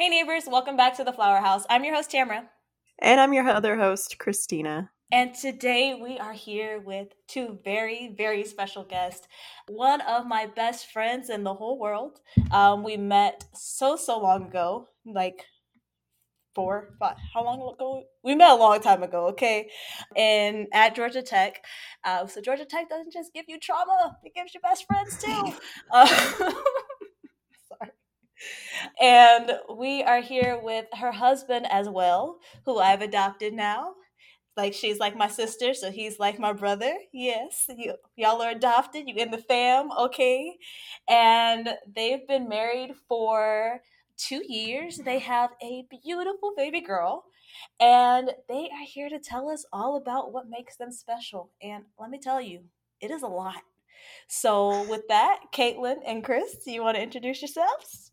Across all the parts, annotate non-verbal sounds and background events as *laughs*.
Hey, neighbors, welcome back to the Flower House. I'm your host, Tamara. And I'm your other host, Christina. And today we are here with two very, very special guests. One of my best friends in the whole world. Um, we met so, so long ago, like four, five, how long ago? We met a long time ago, okay? And at Georgia Tech. Uh, so Georgia Tech doesn't just give you trauma, it gives you best friends too. *laughs* Uh, *laughs* and we are here with her husband as well, who I've adopted now. Like she's like my sister, so he's like my brother. Yes, you, y'all are adopted. You in the fam, okay? And they've been married for two years. They have a beautiful baby girl, and they are here to tell us all about what makes them special. And let me tell you, it is a lot. So, with that, Caitlin and Kris, do you want to introduce yourselves?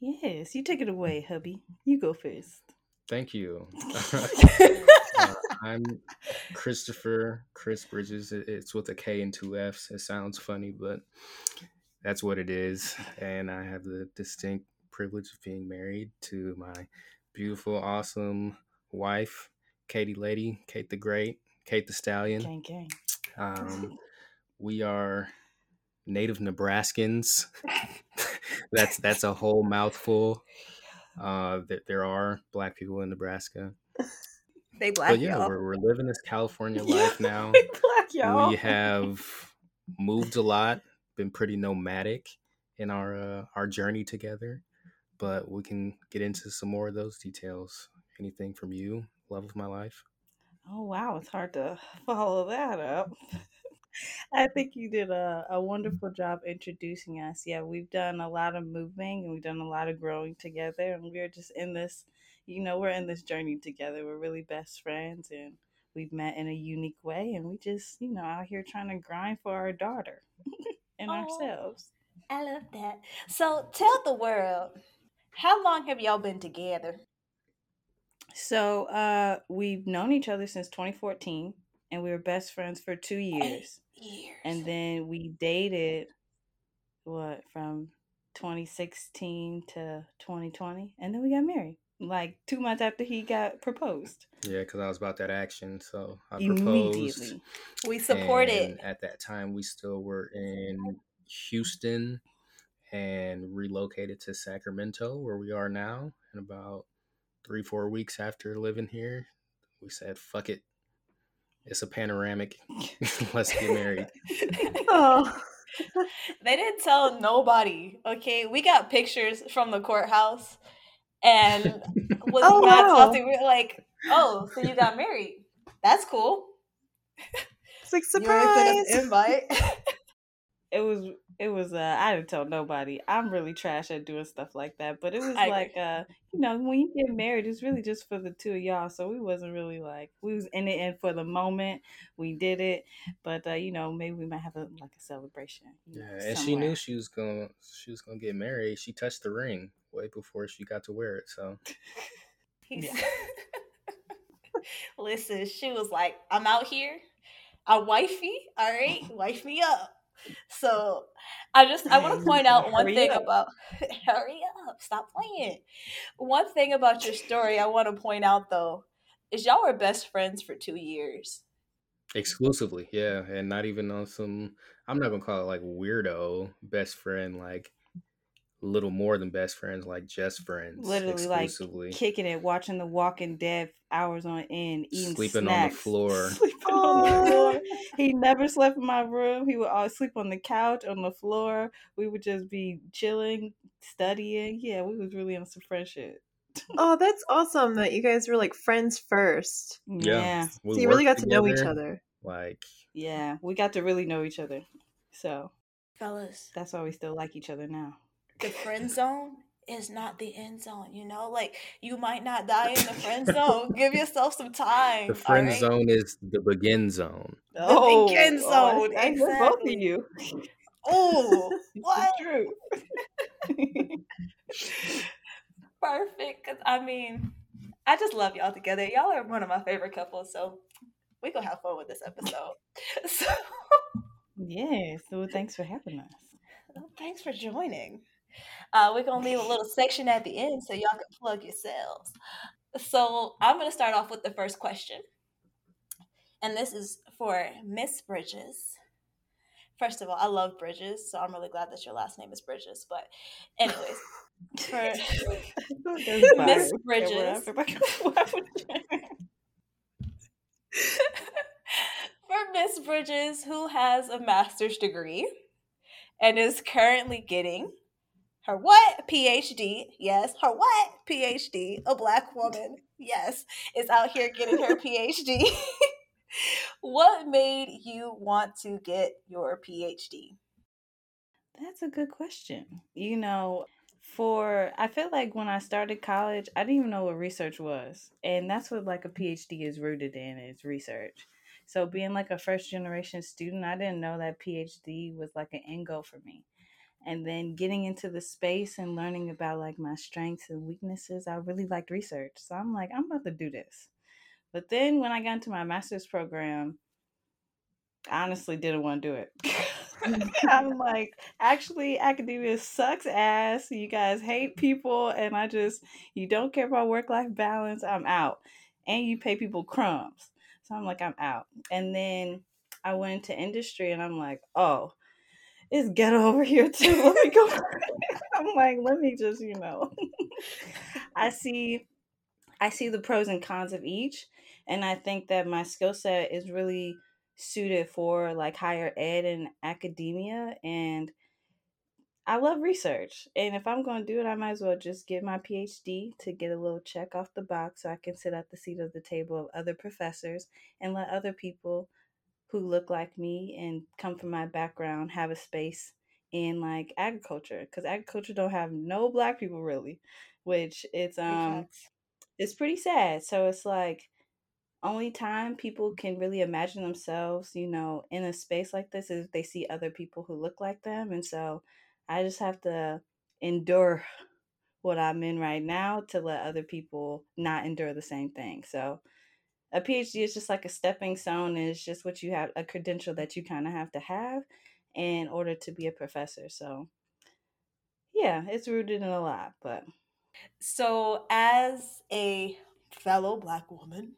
Yes, you take it away, hubby. You go first. Thank you. *laughs* *laughs* uh, I'm Kristoffer Kris Bridges. It's with a K and two F's. It sounds funny, but that's what it is. And I have the distinct privilege of being married to my beautiful, awesome wife, Katie Lady, Kate the Great, Kate the Stallion. Gang, gang. Um, *laughs* we are native Nebraskans. That's that's a whole mouthful. *laughs* Uh, that there are black people in Nebraska. They black, but yeah, y'all. we're, we're living this California *laughs* life now. black, y'all. We have *laughs* moved a lot, been pretty nomadic in our uh, our journey together. But we can get into some more of those details. Anything from you, love of my life? Oh wow, it's hard to follow that up. I think you did a, a wonderful job introducing us. Yeah, we've done a lot of moving and we've done a lot of growing together, and we're just in this, you know, we're in this journey together. We're really best friends, and we've met in a unique way, and we just, you know, out here trying to grind for our daughter *laughs* and oh, ourselves. I love that. So tell the world, how long have y'all been together? So uh, we've known each other since 2014 and we were best friends for two years. Eight years. And then we dated what from 2016 to 2020, and then we got married like two months after he got proposed. Yeah, because I was about that action, so I proposed. We supported. At that time, we still were in Houston and relocated to Sacramento, where we are now. And about three, four weeks after living here, we said, "Fuck it, it's a panoramic. *laughs* *laughs* Let's get married. oh. *laughs* they didn't tell nobody. Okay, we got pictures from the courthouse, and was oh, wow. We were like, "Oh, so you got married? That's cool." It's like surprise invite. it was it was uh I didn't tell nobody. I'm really trash at doing stuff like that. But it was I like agree. uh you know, when you get married, it's really just for the two of y'all. So we wasn't really like we was in it and for the moment we did it. But uh, you know, maybe we might have a like a celebration. yeah, know, and she knew she was gonna she was gonna get married. She touched the ring way before she got to wear it, so *laughs* yeah. *laughs* *laughs* Listen, she was like, I'm out here. I wifey, all right, wife me up. So I just I want to point out one thing up. about *laughs* hurry up, stop playing. One thing about your story I want to point out though is y'all were best friends for two years. Exclusively, yeah, and not even on some. I'm not gonna call it like weirdo best friend, like little more than best friends, like just friends. Literally, like kicking it, watching The Walking Dead hours on end, eating sleeping snacks, on the floor. *laughs* Sleeping on the floor. Oh. He never slept in my room. He would always sleep on the couch, on the floor. We would just be chilling, studying. Yeah, we was really on some fresh shit. *laughs* oh, that's awesome that you guys were like friends first. Yeah. yeah. So you really got to know each other. Like Yeah, we got to really know each other. So fellas. That's why we still like each other now the *laughs* friend zone is not the end zone, you know? Like you might not die in the friend *laughs* zone. Give yourself some time. The friend right? zone is the begin zone. The oh, begin oh, oh zone. Oh, exactly. both of you. Oh, *laughs* what? True. Perfect. Cause I mean, I just love y'all together. Y'all are one of my favorite couples, so we gonna have fun with this episode. So Yes. So thanks for having us. Well, thanks for joining. Uh, we're gonna leave a little section at the end so y'all can plug yourselves. So I'm gonna start off with the first question, and this is for Miss Bridges. First of all, I love Bridges, so I'm really glad that your last name is Bridges. But, anyways, for *laughs* Miss Bridges. *laughs* *laughs* for Miss Bridges, who has a master's degree and is currently getting her what PhD? Yes, her what PhD? A black woman, yes, is out here getting her PhD. *laughs* what made you want to get your PhD? That's a good question. You know, for I feel like when I started college, I didn't even know what research was. And that's what like a PhD is rooted in is research. So being like a first generation student, I didn't know that PhD was like an end goal for me. And then getting into the space and learning about like my strengths and weaknesses, I really liked research. So I'm like, I'm about to do this. But then when I got into my master's program, I honestly didn't want to do it. *laughs* I'm like, actually, academia sucks ass. You guys hate people, and I just, you don't care about work life balance. I'm out. And you pay people crumbs. So I'm like, I'm out. And then I went into industry and I'm like, oh, it's ghetto over here too. *laughs* Let me go. I'm like, let me just, you know. *laughs* I see I see the pros and cons of each. And I think that my skill set is really suited for like higher ed and academia and I love research. And if I'm going to do it, I might as well just get my PhD to get a little check off the box so I can sit at the seat of the table of other professors and let other people who look like me and come from my background have a space in like agriculture because agriculture don't have no black people really which it's um it's pretty sad so it's like only time people can really imagine themselves you know in a space like this is if they see other people who look like them and so I just have to endure what I'm in right now to let other people not endure the same thing. So a PhD is just like a stepping stone it's just what you have a credential that you kind of have to have in order to be a professor. So yeah, it's rooted in a lot, but so as a fellow black woman,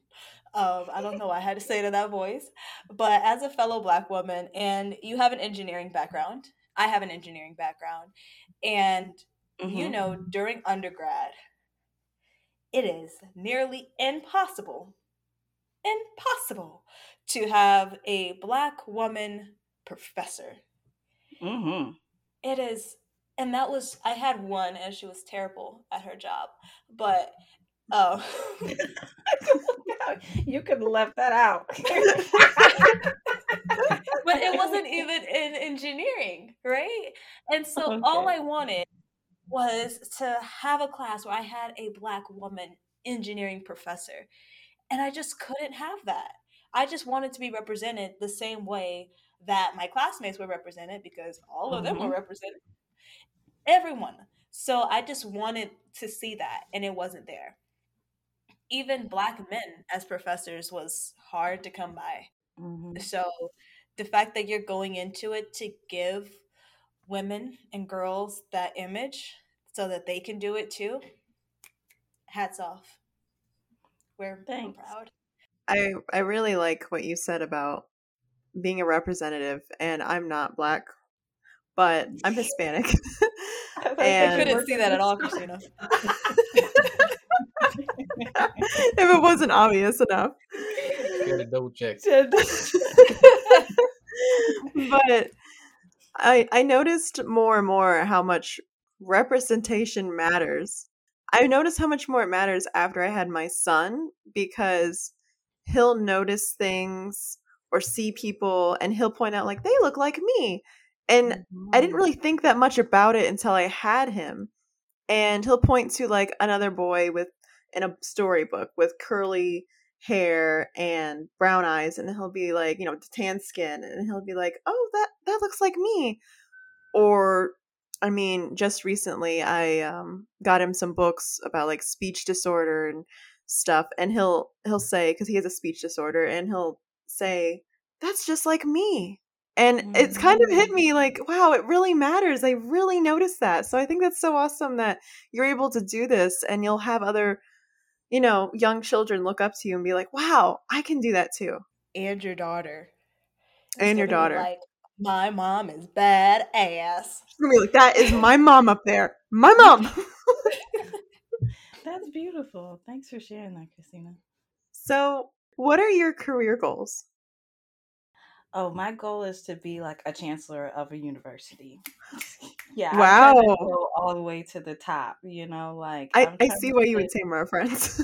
um, I don't know. I had to say it in that voice, but as a fellow black woman, and you have an engineering background, I have an engineering background. And, mm-hmm. you know, during undergrad, it is nearly impossible, impossible to have a black woman professor. Mm-hmm. It is, and that was, I had one and she was terrible at her job, but Oh. *laughs* you could have left that out. *laughs* *laughs* but it wasn't even in engineering, right? And so okay. all I wanted was to have a class where I had a black woman engineering professor. And I just couldn't have that. I just wanted to be represented the same way that my classmates were represented because all of mm-hmm. them were mm-hmm. represented. Everyone. So I just wanted to see that, and it wasn't there even black men as professors was hard to come by. Mm-hmm. So the fact that you're going into it to give women and girls that image so that they can do it too, hats off. We're, we're proud. I I really like what you said about being a representative and I'm not black but I'm Hispanic. *laughs* and I couldn't see that at all, Christina. *laughs* if it wasn't obvious enough. *laughs* double check. but I I noticed more and more how much representation matters. I noticed how much more it matters after I had my son because he'll notice things or see people and he'll point out like they look like me. And mm-hmm. I didn't mm-hmm. really think that much about it until I had him. And he'll point to like another boy with in a storybook with curly hair and brown eyes and he'll be like you know tan skin and he'll be like oh that that looks like me or i mean just recently i um got him some books about like speech disorder and stuff and he'll he'll say because he has a speech disorder and he'll say that's just like me And mm-hmm. it's kind of hit Mm. me like, wow, it really matters. I really noticed that. So I think that's so awesome that you're able to do this and you'll have other, you know, young children look up to you and be like, wow, I can do that too. And your daughter. And your daughter. Like, my mom is badass. She's gonna be like, that is my mom up there. My mom. *laughs* That's beautiful. Thanks for sharing that, Christina. so, what are your career goals? Oh, my goal is to be like a chancellor of a university. *laughs* yeah. I'm to Wow. go all the way to the top, you know, like I, I'm I trying see why you would say more friends.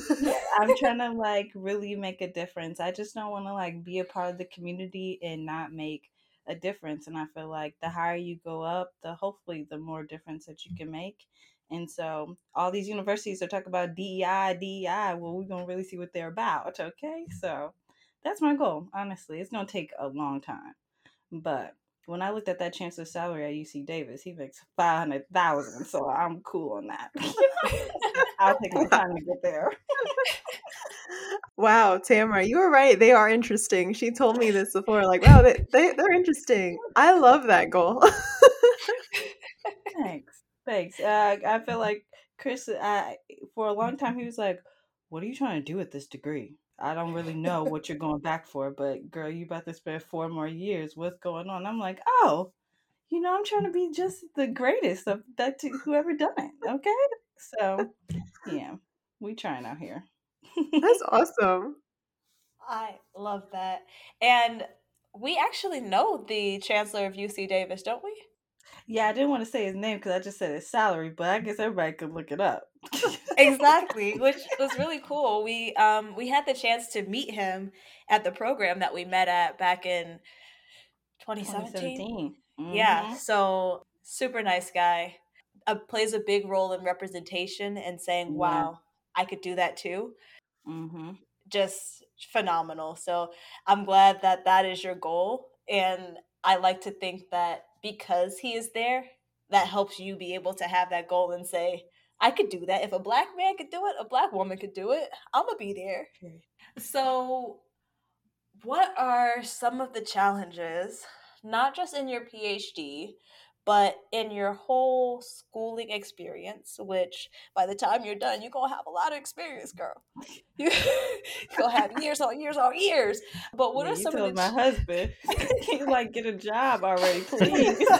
I'm *laughs* trying to like really make a difference. I just don't want to like be a part of the community and not make a difference. And I feel like the higher you go up, the hopefully the more difference that you can make. And so all these universities are talking about DEI, DEI. Well, we're gonna really see what they're about. Okay, so that's my goal. Honestly, it's gonna take a long time, but when I looked at that chancellor's salary at UC Davis, he makes five hundred thousand. So I'm cool on that. *laughs* I'll take the *laughs* time to get there. wow, Tamara, you were right. They are interesting. She told me this before. Like, wow, they, they, they're interesting. I love that goal. *laughs* Thanks. Thanks. Uh, I feel like Kris, I, for a long time, he was like, What are you trying to do with this degree? I don't really know what you're going back for, but girl, you about to spend four more years. What's going on? I'm like, Oh, you know, I'm trying to be just the greatest of that to whoever done it. Okay. So, yeah, we trying out here. That's *laughs* awesome. I love that. And we actually know the chancellor of UC Davis, don't we? Yeah, I didn't want to say his name because I just said his salary, but I guess everybody could look it up. exactly which *laughs* was really cool we um we had the chance to meet him at the program that we met at back in 2017, 2017. yeah Mhm. so super nice guy uh, plays a big role in representation and saying Yeah. wow i could do that too Mm-hmm. just phenomenal so i'm glad that that is your goal and i like to think that because he is there that helps you be able to have that goal and say i could do that. If a black man could do it a black woman could do it i'm gonna be there. So what are some of the challenges not just in your phd but in your whole schooling experience which by the time you're done you're gonna have a lot of experience girl *laughs* you, you're gonna have years on years on years but what Yeah, are some of the my ch- husband? *laughs* He's like, get a job already, *laughs* please.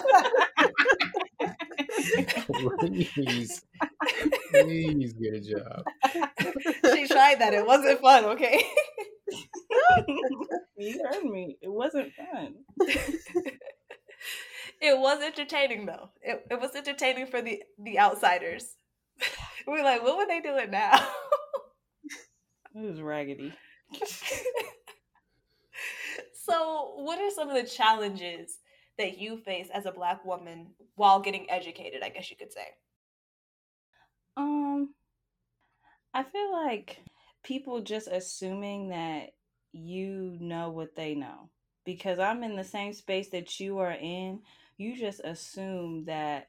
please, please get a job. she tried that it wasn't fun okay you heard me. It wasn't fun. It was entertaining though it, it was entertaining for the the outsiders *laughs* we're like what would they doing now It was raggedy. *laughs* so what are some of the challenges that you face as a black woman while getting educated i guess you could say Um, I feel like people just assuming that you know what they know because I'm in the same space that you are in. You just assume that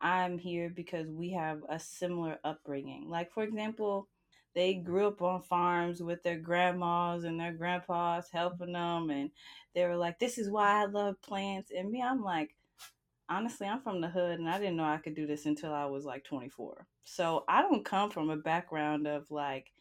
I'm here because we have a similar upbringing. Like, for example, they grew up on farms with their grandmas and their grandpas helping them, and they were like, This is why I love plants. And me, I'm like, honestly, I'm from the hood and I didn't know I could do this until I was like 24. So I don't come from a background of like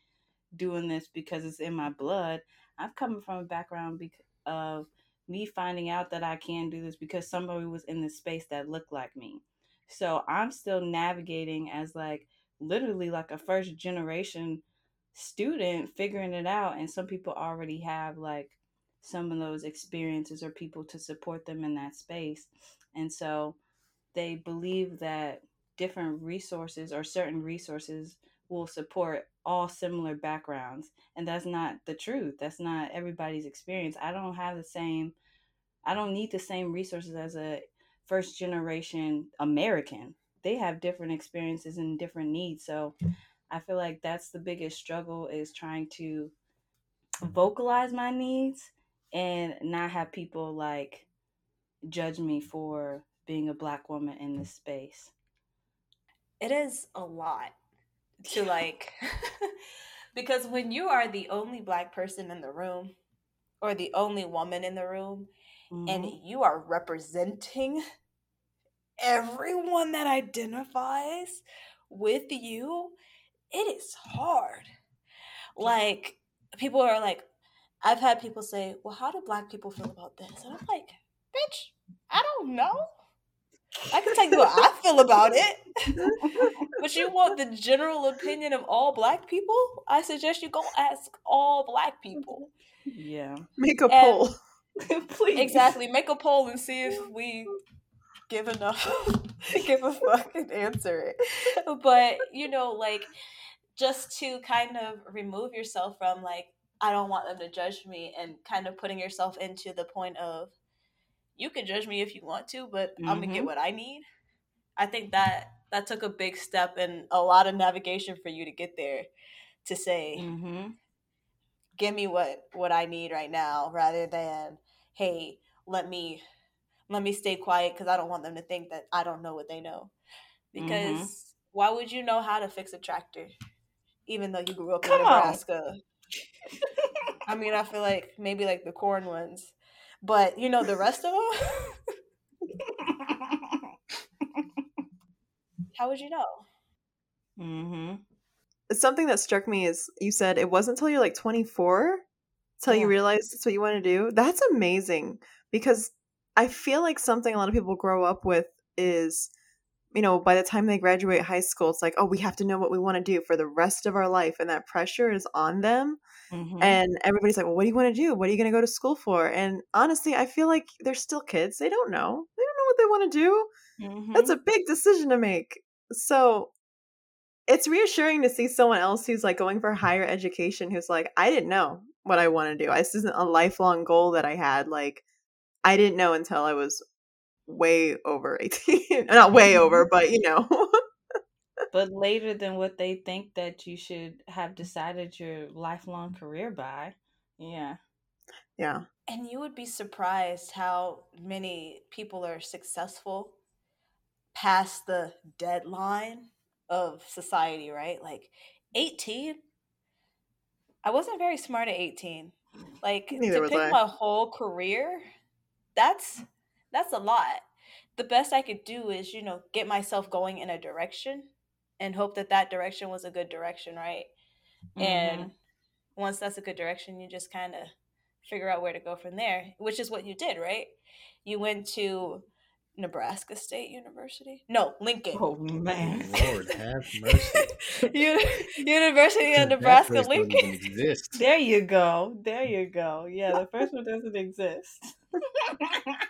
doing this because it's in my blood. I've come from a background of me finding out that I can do this because somebody was in this space that looked like me. So I'm still navigating as like literally like a first generation student figuring it out and some people already have like some of those experiences or people to support them in that space. And so they believe that different resources or certain resources will support all similar backgrounds. And that's not the truth. That's not everybody's experience. I don't have the same, I don't need the same resources as a first generation American. They have different experiences and different needs. So I feel like that's the biggest struggle is trying to vocalize my needs and not have people like judge me for being a black woman in this space. it is a lot to like *laughs* because when you are the only black person in the room or the only woman in the room mm-hmm. and you are representing everyone that identifies with you, it is hard. Like, people are like, I've had people say, Well, how do black people feel about this? And I'm like, Bitch, I don't know. I can tell you what I feel about it. *laughs* but you want the general opinion of all black people? I suggest you go ask all black people. Yeah. Make a and, poll. *laughs* Please. Exactly. Make a poll and see if we give enough *laughs* give a fuck and answer it. But, you know, like just to kind of remove yourself from like, I don't want them to judge me and kind of putting yourself into the point of you can judge me if you want to, but mm-hmm. I'm gonna get what I need. I think that that took a big step and a lot of navigation for you to get there to say mm-hmm. give me what what I need right now rather than hey let me let me stay quiet because I don't want them to think that I don't know what they know because mm-hmm. why would you know how to fix a tractor even though you grew up Come in Nebraska I mean I feel like maybe like the corn ones but you know the rest of them *laughs* how would you know? Mm-hmm. Something that struck me is you said it wasn't until you're like 24 till yeah. you realize that's what you want to do? That's amazing because i feel like something a lot of people grow up with is you know by the time they graduate high school it's like oh we have to know what we want to do for the rest of our life and that pressure is on them mm-hmm. and everybody's like well what do you want to do what are you going to go to school for and honestly i feel like they're still kids they don't know they don't know what they want to do mm-hmm. that's a big decision to make so it's reassuring to see someone else who's like going for higher education who's like i didn't know what i want to do this isn't a lifelong goal that i had like i didn't know until i was way over 18 *laughs* not way over mm-hmm. but you know *laughs* but later than what they think that you should have decided your lifelong career by yeah yeah and you would be surprised how many people are successful past the deadline of society, right? Like 18. I wasn't very smart at 18. Like Neither to pick I. my whole career, that's that's a lot. The best I could do is, you know, get myself going in a direction and hope that that direction was a good direction, right? Mm-hmm. And once that's a good direction, you just kind of figure out where to go from there, which is what you did, right? You went to Nebraska State University. No, Lincoln. Oh man, Lord have mercy. *laughs* University of Nebraska Lincoln. There you go. There you go. Yeah, the first one doesn't exist. *laughs*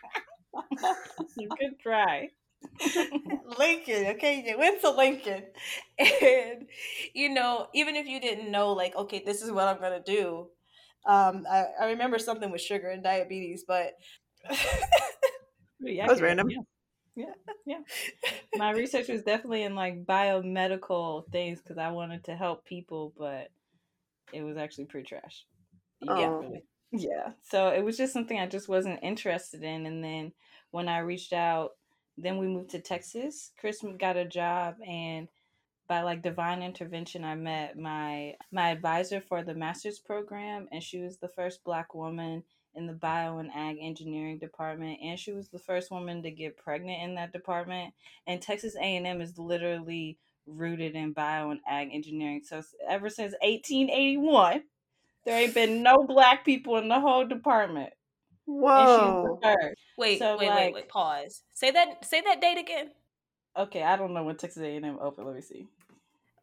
*laughs* Good try. *laughs* Lincoln, okay, you went to Lincoln, *laughs* and you know, even if you didn't know, like, okay, this is what I'm gonna do. Um, I, I remember something with sugar and diabetes, but that was random. Yeah. Yeah, yeah. My research was definitely in like biomedical things because I wanted to help people, but it was actually pretty trash. Yeah, oh. yeah. So it was just something I just wasn't interested in. And then when I reached out, then we moved to Texas. Kris got a job, and by like divine intervention, I met my my advisor for the master's program, and she was the first Black woman in the bio and ag engineering department and she was the first woman to get pregnant in that department. And texas a&m is literally rooted in bio and ag engineering. So ever since 1881 there ain't been no black people in the whole department whoa wait so, wait like, wait wait pause say that say that date again okay i don't know when texas a&m opened let me see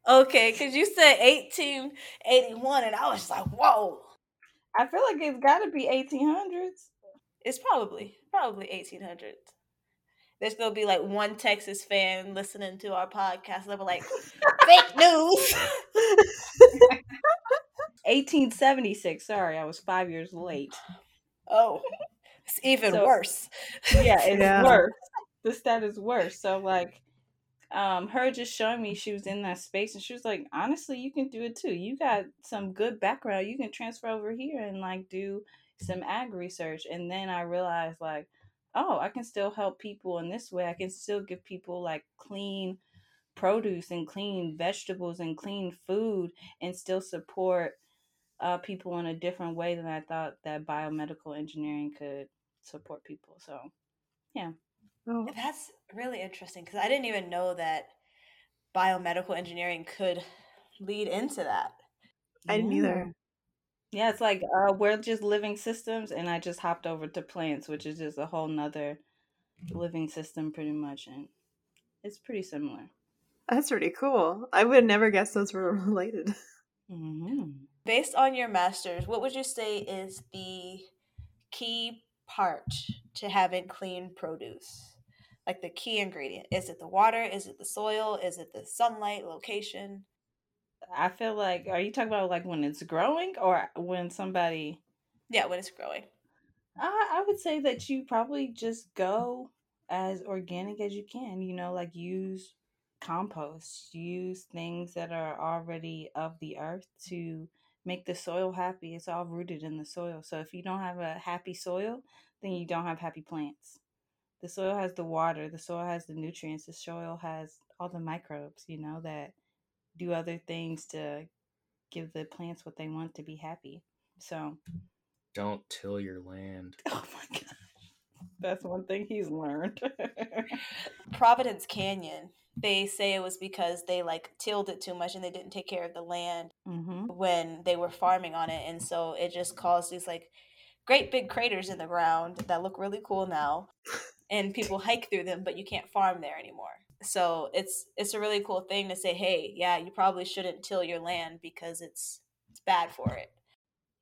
okay because you said 1881 and i was like whoa I feel like it's got to be 1800s. It's probably probably 1800s. There's gonna be like one Texas fan listening to our podcast. They'll be like, "Fake *laughs* news." 1876. Sorry, I was five years late. Oh, it's even so, worse. Yeah, it's yeah. worse. The stat is worse. So like, um, her just showing me she was in that space and she was like, honestly, you can do it too. You got some good background. You can transfer over here and like do some ag research. And then I realized like, oh, I can still help people in this way. I can still give people like clean produce and clean vegetables and clean food and still support uh, people in a different way than I thought that biomedical engineering could support people. So, yeah. Oh, That's really interesting because I didn't even know that biomedical engineering could lead into that. I didn't either. Yeah, it's like uh, we're just living systems, and I just hopped over to plants, which is just a whole nother living system, pretty much, and it's pretty similar. That's pretty cool. I would never guess those were *laughs* related. hmm Based on your master's, what would you say is the key part to having clean produce? Like the key ingredient? Is it the water? Is it the soil? Is it the sunlight, location? I feel like, are you talking about like when it's growing or when somebody? Yeah, when it's growing. I, I would say that you probably just go as organic as you can. You know, like use compost, use things that are already of the earth to make the soil happy. It's all rooted in the soil. So if you don't have a happy soil, then you don't have happy plants. The soil has the water, the soil has the nutrients, the soil has all the microbes, you know, that do other things to give the plants what they want to be happy. So, Don't till your land. *laughs* oh my gosh, that's one thing he's learned. *laughs* Providence Canyon, they say it was because they like tilled it too much and they didn't take care of the land hmm when they were farming on it. And so it just caused these like great big craters in the ground that look really cool now. And people hike through them, but you can't farm there anymore. So it's it's a really cool thing to say, hey, yeah, you probably shouldn't till your land because it's it's bad for it.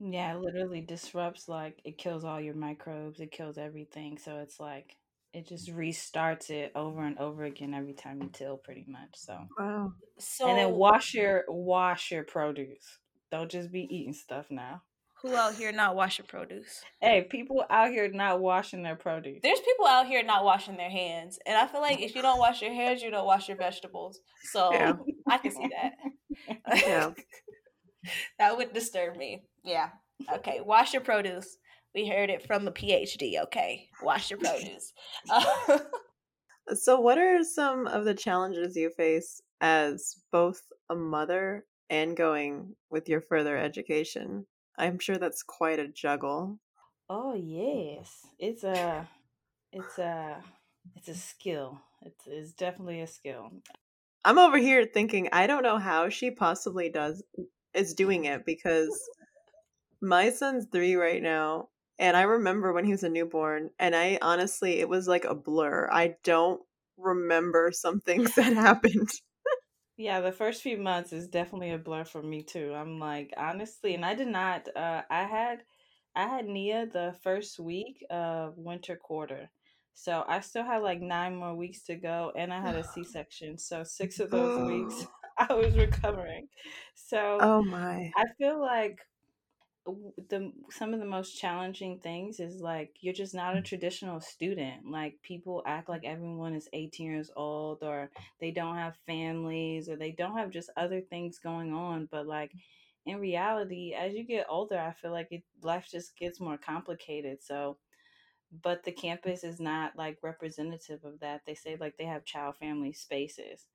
Yeah, it literally disrupts, like, it kills all your microbes, it kills everything. So it's like, it just restarts it over and over again every time you till, pretty much. So, Wow. So and then wash your wash your produce. Don't just be eating stuff now. who out here not washing produce? Hey, people out here not washing their produce. There's people out here not washing their hands. And I feel like if you don't wash your hands, you don't wash your vegetables. So Yeah. I can see that. Yeah. *laughs* that would disturb me. Yeah. Okay. Wash your produce. We heard it from a PhD. Okay. Wash your produce. Uh, So, what are some of the challenges you face as both a mother and going with your further education? I'm sure that's quite a juggle. Oh yes, it's a, it's a, it's a skill. It's it's definitely a skill. I'm over here thinking, I don't know how she possibly does is doing it because my son's three right now, and I remember when he was a newborn, and I honestly, it was like a blur. I don't remember some *laughs* things that happened. Yeah, the first few months is definitely a blur for me too. I'm like honestly, and I did not. Uh, I had, I had Nia the first week of winter quarter, so I still had like nine more weeks to go, and I had a *sighs* C-section. So six of those weeks *laughs* I was recovering. So Oh my. I feel like the some of the most challenging things is like you're just not a mm. traditional student. Like people act like everyone is 18 years old or they don't have families or they don't have just other things going on, but like mm. in reality, as you get older, I feel like it life just gets more complicated. So but the campus is not like representative of that. They say mm. like they have child family spaces.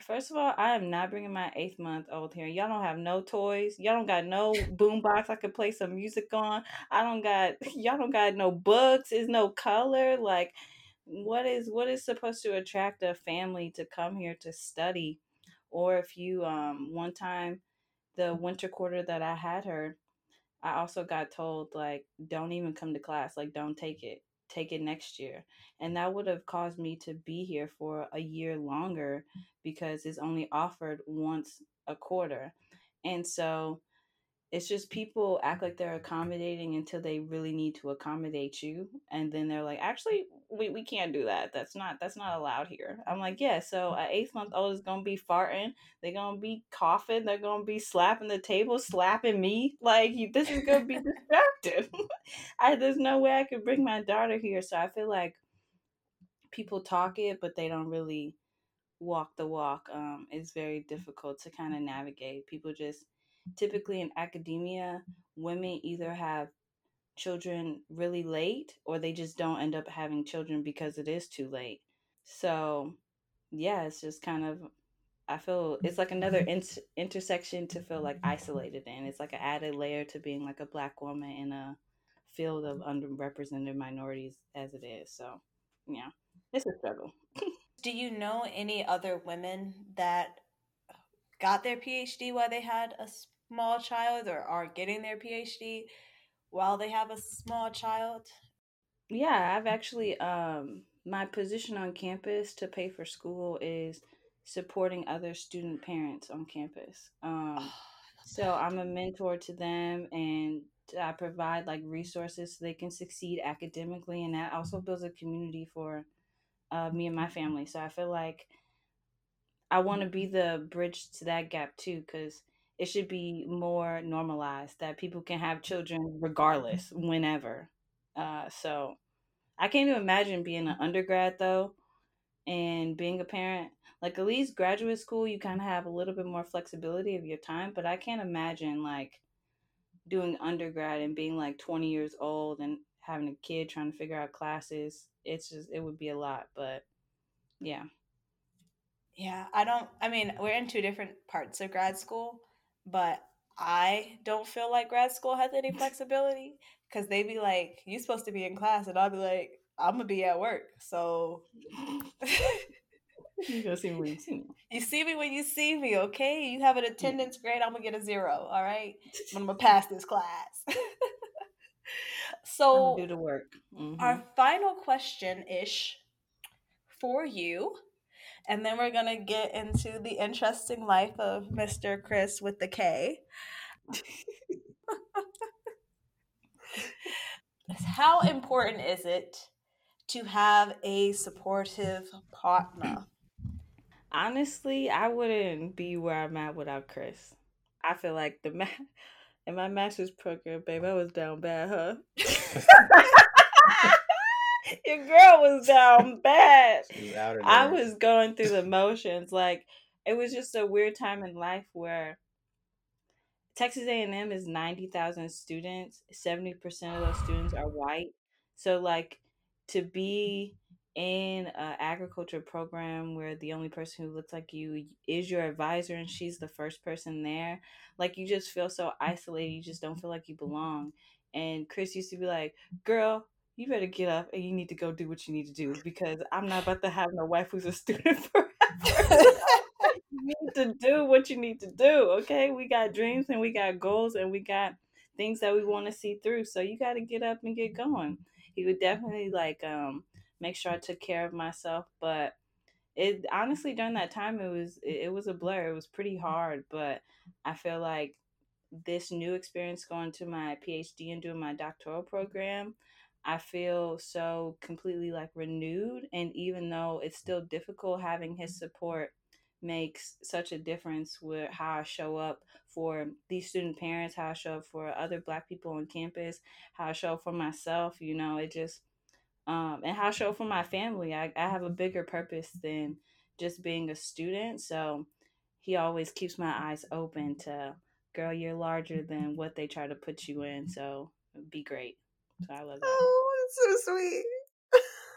First of all, I am not bringing my eighth month old here. Y'all don't have no toys. Y'all don't got no boombox I could play some music on. I don't got *laughs* y'all don't got no books. Is no color. Like what is what is supposed to attract a family to come here to study? Or if you um one time the winter quarter that I had her, I also got told like don't even come to class, like don't take it. Take it next year. And that would have caused me to be here for a year longer because it's only offered once a quarter. And so it's just people act like they're accommodating until they really need to accommodate you and then they're like actually we, we can't do that. That's not that's not allowed here. I'm like yeah so an eighth month old is gonna be farting they're gonna be coughing they're gonna be slapping the table slapping me? Like you, this is gonna be *laughs* distracted *laughs* I, there's no way i could bring my daughter here so i feel like people talk it but they don't really walk the walk um, it's very difficult to kind of navigate. People just typically in academia women either have children really late or they just don't end up having children because it is too late so yeah it's just kind of i feel it's like another mm-hmm. in- intersection to feel like isolated in it's like an added layer to being like a black woman in a field of underrepresented minorities as it is. So, yeah, it's a struggle. *laughs* Do you know any other women that got their PhD while they had a small child or are getting their PhD while they have a small child? Yeah, I've actually um my position on campus to pay for school is supporting other student parents on campus. Um so I'm a mentor to them and I provide like resources so they can succeed academically and that also builds a community for uh, me and my family. So I feel like I want to be the bridge to that gap too cuz it should be more normalized that people can have children regardless whenever. Uh, so I can't even imagine being an undergrad though and being a parent. Like at least graduate school, you kind of have a little bit more flexibility of your time, but I can't imagine like doing undergrad and being like 20 years old and having a kid trying to figure out classes. It's just, it would be a lot, but yeah. Yeah, I don't, I mean, we're in two different parts of grad school, but I don't feel like grad school has any *laughs* flexibility because they be like, "You supposed to be in class," and I'll be like, "I'm gonna be at work." So *laughs* you gonna see me when you see me. *laughs* You see me when you see me, okay? You have an attendance grade, I'm gonna get a zero. All right, I'm gonna pass this class. so do the work. Mm-hmm. Our final question ish for you and then we're going to get into the interesting life of Mr. Kris with the K. *laughs* How important is it to have a supportive partner? Honestly, I wouldn't be where I'm at without Kris. I feel like the ma- *laughs* in my master's program, babe, I was down bad, huh? *laughs* Your girl was down *laughs* bad. Was I was going through the *laughs* motions. Like it was just a weird time in life where Texas A&M is 90,000 students. 70% of those students are *gasps* white. So like to be in an agriculture program where the only person who looks like you is your advisor and she's the first person there, like you just feel so isolated. You just don't feel like you belong. And Kris used to be like, "Girl, you better get up and you need to go do what you need to do because I'm not about to have no wife who's a *laughs* student forever. *laughs* you need to do what you need to do, okay? We got dreams and we got goals and we got things that we want to see through. So you got to get up and get going. He would definitely like um make sure I took care of myself, but it honestly during that time it was it, it was a blur. It was pretty hard, but I feel like this new experience going to my PhD and doing my doctoral program I feel so completely like renewed. And even though it's still difficult, having his support makes such a difference with how I show up for these student parents, how I show up for other Black people on campus, how I show up for myself. You know, it just, um, and how I show up for my family. I, I have a bigger purpose than just being a student. So he always keeps my eyes open to, girl, you're larger than what they try to put you in. So be great. So I love that. Oh, it's so sweet.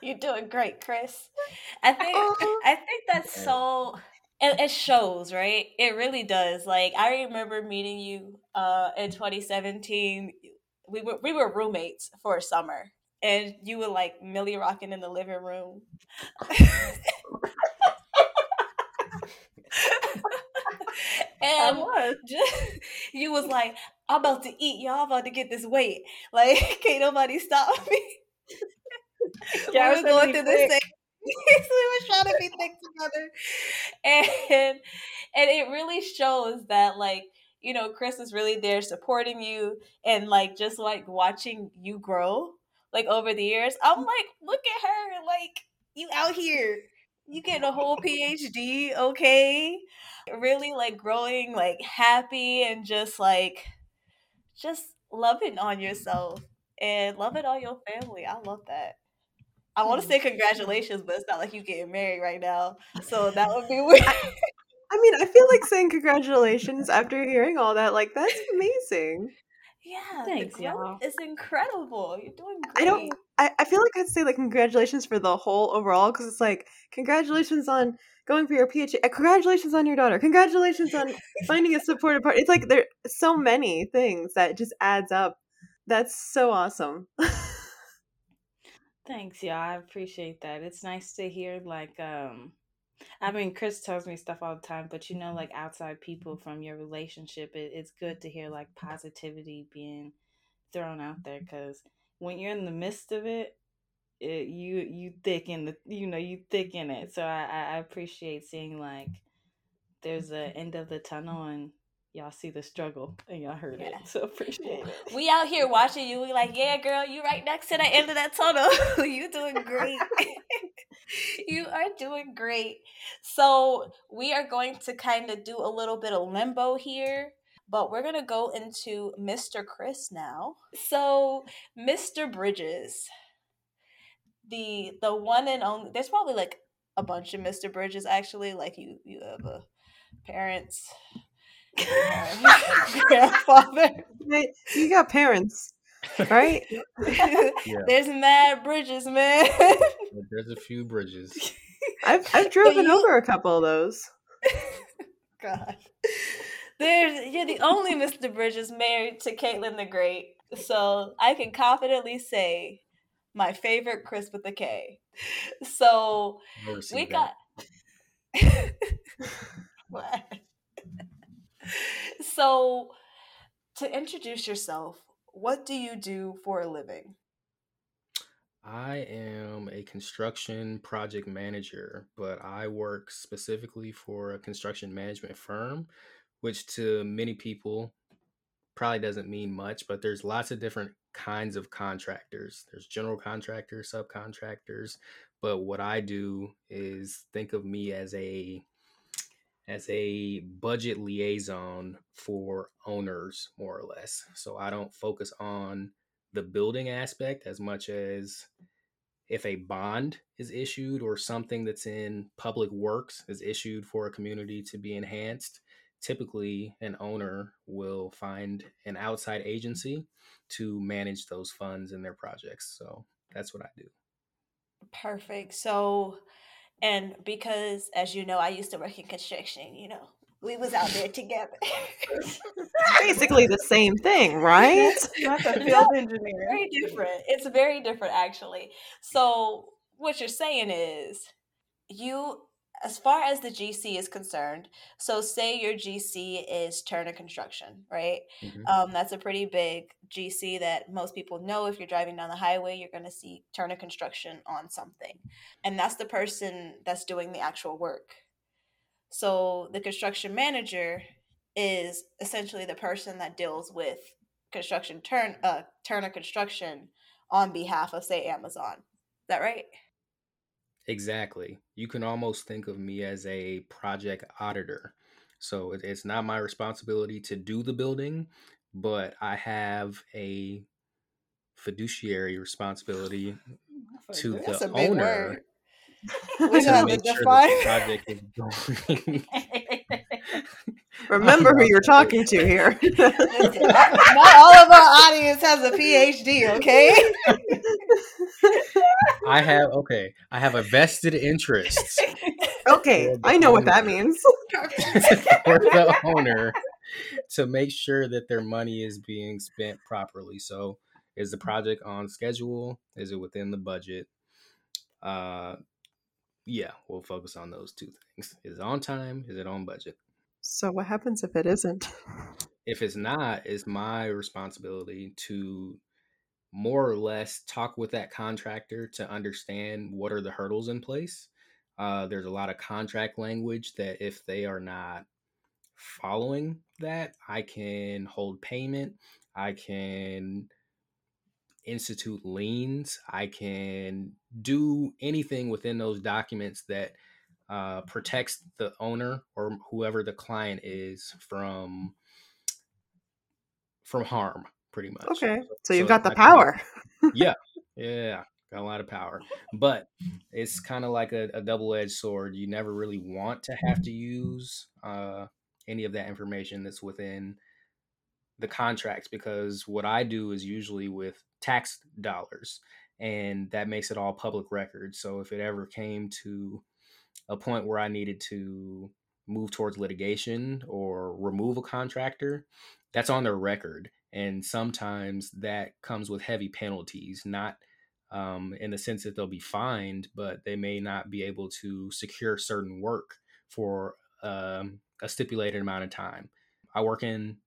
You're doing great, Kris. *laughs* I think oh. I think that's so it, it, shows, right? It really does. Like I remember meeting you uh in 2017. We were we were roommates for a summer and you were like Milly rocking in the living room. *laughs* *laughs* *laughs* and I was. *laughs* Just, you was like, I'm about to eat, y'all. About to get this weight. *laughs* Like, can't nobody stop me. yeah, we were going through the same. we were trying to be thick together, and and it really shows that like you know Kris is really there supporting you and like just like watching you grow like over the years. I'm like, look at her, like you out here you get a whole PhD, okay? Really like growing like happy and just like just loving on yourself and loving on your family. I love that. I want to hmm. say congratulations, but it's not like you getting married right now. So that would be *laughs* weird. I mean, I feel like saying congratulations after hearing all that. Like, that's amazing. Yeah, thanks, y'all. It's incredible. You're doing great. I don't. I, I feel like I'd say like congratulations for the whole overall because it's like congratulations on going for your PhD. Uh, congratulations on your daughter. Congratulations on finding a supportive partner. It's like there's so many things that just adds up That's so awesome. Thanks, y'all. I appreciate that. It's nice to hear like um I mean Kris tells me stuff all the time, but you know, like outside people from your relationship, it, it's good to hear like positivity being thrown out there because when you're in the midst of it, it you you thicken the you know you thicken it. So I I appreciate seeing like there's a mm-hmm. end of the tunnel and y'all see the struggle and y'all heard yeah. it. So appreciate it. We out here watching you. We like, yeah, girl, you right next to the end of that tunnel. *laughs* you doing great. *laughs* you are doing great. So we are going to kind of do a little bit of limbo here. But we're gonna go into Mr. Kris now. So, Mr. Bridges, the the one and only. There's probably like a bunch of Mr. Bridges actually. Like you, you have a parents, *laughs* grandfather. You got parents, right? yeah. *laughs* There's mad bridges, man. *laughs* There's a few bridges. I've I've driven you... over a couple of those. God. There's you're the only Mr. Bridges married to Caitlin the Great. So I can confidently say my favorite Kris with a K. So we got *laughs* so, to introduce yourself, what do you do for a living? I am a construction project manager, but I work specifically for a construction management firm, which to many people probably doesn't mean much, but there's lots of different kinds of contractors. There's general contractors, subcontractors, but what I do is think of me as a as a budget liaison for owners, more or less. So I don't focus on the building aspect as much as if a bond is issued or something that's in public works is issued for a community to be enhanced, typically an owner will find an outside agency to manage those funds in their projects. So that's what I do. Perfect. So and because as you know i used to work in construction you know we was out there together *laughs* basically the same thing right *laughs* not a field engineer very different it's very different actually so what you're saying is you as far as the GC is concerned, so say your GC is Turner Construction, right? Mm-hmm. Um, that's a pretty big GC that most people know. If you're driving down the highway, you're going to see Turner Construction on something. And that's the person that's doing the actual work. So the construction manager is essentially the person that deals with construction turn uh, Turner Construction on behalf of say Amazon. Is that right? Exactly. You can almost think of me as a project auditor. So it's not my responsibility to do the building, but I have a fiduciary responsibility to the owner to make sure the project is going. *laughs* *laughs* *laughs* Remember who you're talking to here. *laughs* Not all of our audience has a PhD, okay? I have okay. I have a vested interest. Okay, I know what that means. *laughs* for the owner to make sure that their money is being spent properly. So, is the project on schedule? Is it within the budget? Uh, yeah, we'll focus on those two things. Is it on time? Is it on budget? So, what happens if it isn't? If it's not, it's my responsibility to more or less talk with that contractor to understand what are the hurdles in place. Uh, there's a lot of contract language that if they are not following that, I can hold payment. I can institute liens. I can do anything within those documents that uh, protects the owner or whoever the client is from from harm pretty much. Okay. So, so you've got the power. *laughs* yeah. Yeah. Got a lot of power. But it's kind of like a, a double edged sword. You never really want to have to use uh, any of that information that's within the contracts because what I do is usually with tax dollars and that makes it all public record. So if it ever came to a point where I needed to move towards litigation or remove a contractor, that's on their record and sometimes that comes with heavy penalties, not um, in the sense that they'll be fined, but they may not be able to secure certain work for um, a stipulated amount of time. I work in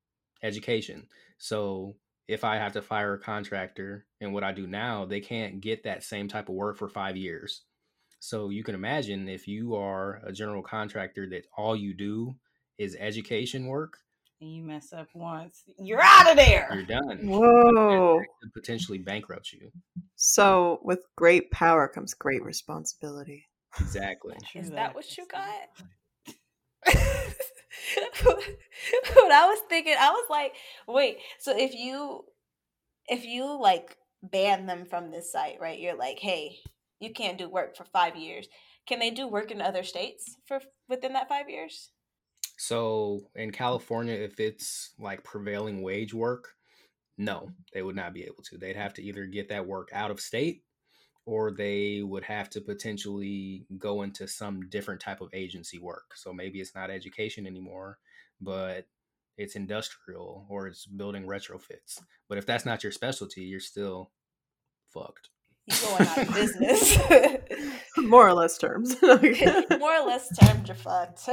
education, so if I have to fire a contractor and what I do now, they can't get that same type of work for five years. So you can imagine if you are a general contractor that all you do is education work, and you mess up once, you're mm-hmm. out of there. you're done. Whoa. Could potentially bankrupt you. So, with great power comes great responsibility. Exactly. Is that what you got? *laughs* what I was thinking, I was like, wait, so if you if you like ban them from this site, right? You're like, hey, you can't do work for five years. Can they do work in other states for within that five years? So in California, if it's like prevailing wage work, no, they would not be able to. They'd have to either get that work out of state or they would have to potentially go into some different type of agency work. So maybe it's not education anymore, but it's industrial or it's building retrofits. But if that's not your specialty, you're still fucked. You going out of business. *laughs* More or less terms. *laughs* *laughs* More or less terms you're fucked.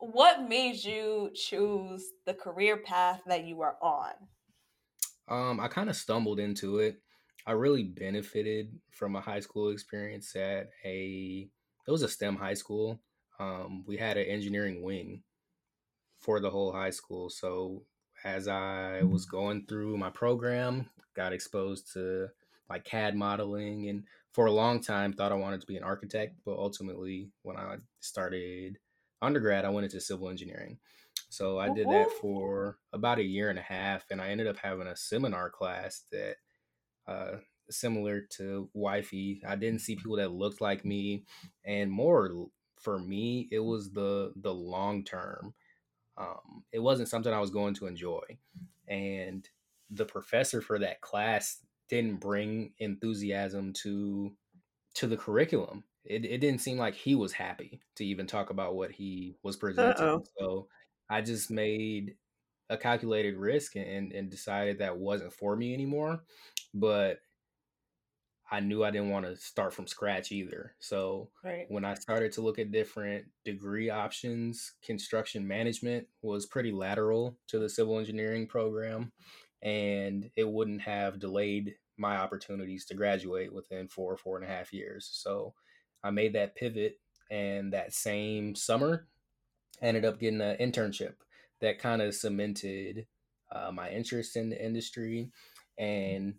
what made you choose the career path that you are on? Um, I kind of stumbled into it. I really benefited from a high school experience at a it was a STEM high school. Um, we had an engineering wing for the whole high school. So as I was going through my program, got exposed to like CAD modeling and for a long time thought I wanted to be an architect, but ultimately when I started undergrad, I went into civil engineering. So I did that for about a year and a half and I ended up having a seminar class that uh, similar to wifey. I didn't see people that looked like me, and more for me, it was the the long term. Um, it wasn't something I was going to enjoy, and the professor for that class didn't bring enthusiasm to to the curriculum. It, it didn't seem like he was happy to even talk about what he was presenting. Uh-oh. So I just made a calculated risk and, and decided that wasn't for me anymore but I knew I didn't want to start from scratch either. So Right. when I started to look at different degree options, construction management was pretty lateral to the civil engineering program, and it wouldn't have delayed my opportunities to graduate within four, or four and a half years. So I made that pivot, and that same summer, ended up getting an internship that kind of cemented uh, my interest in the industry and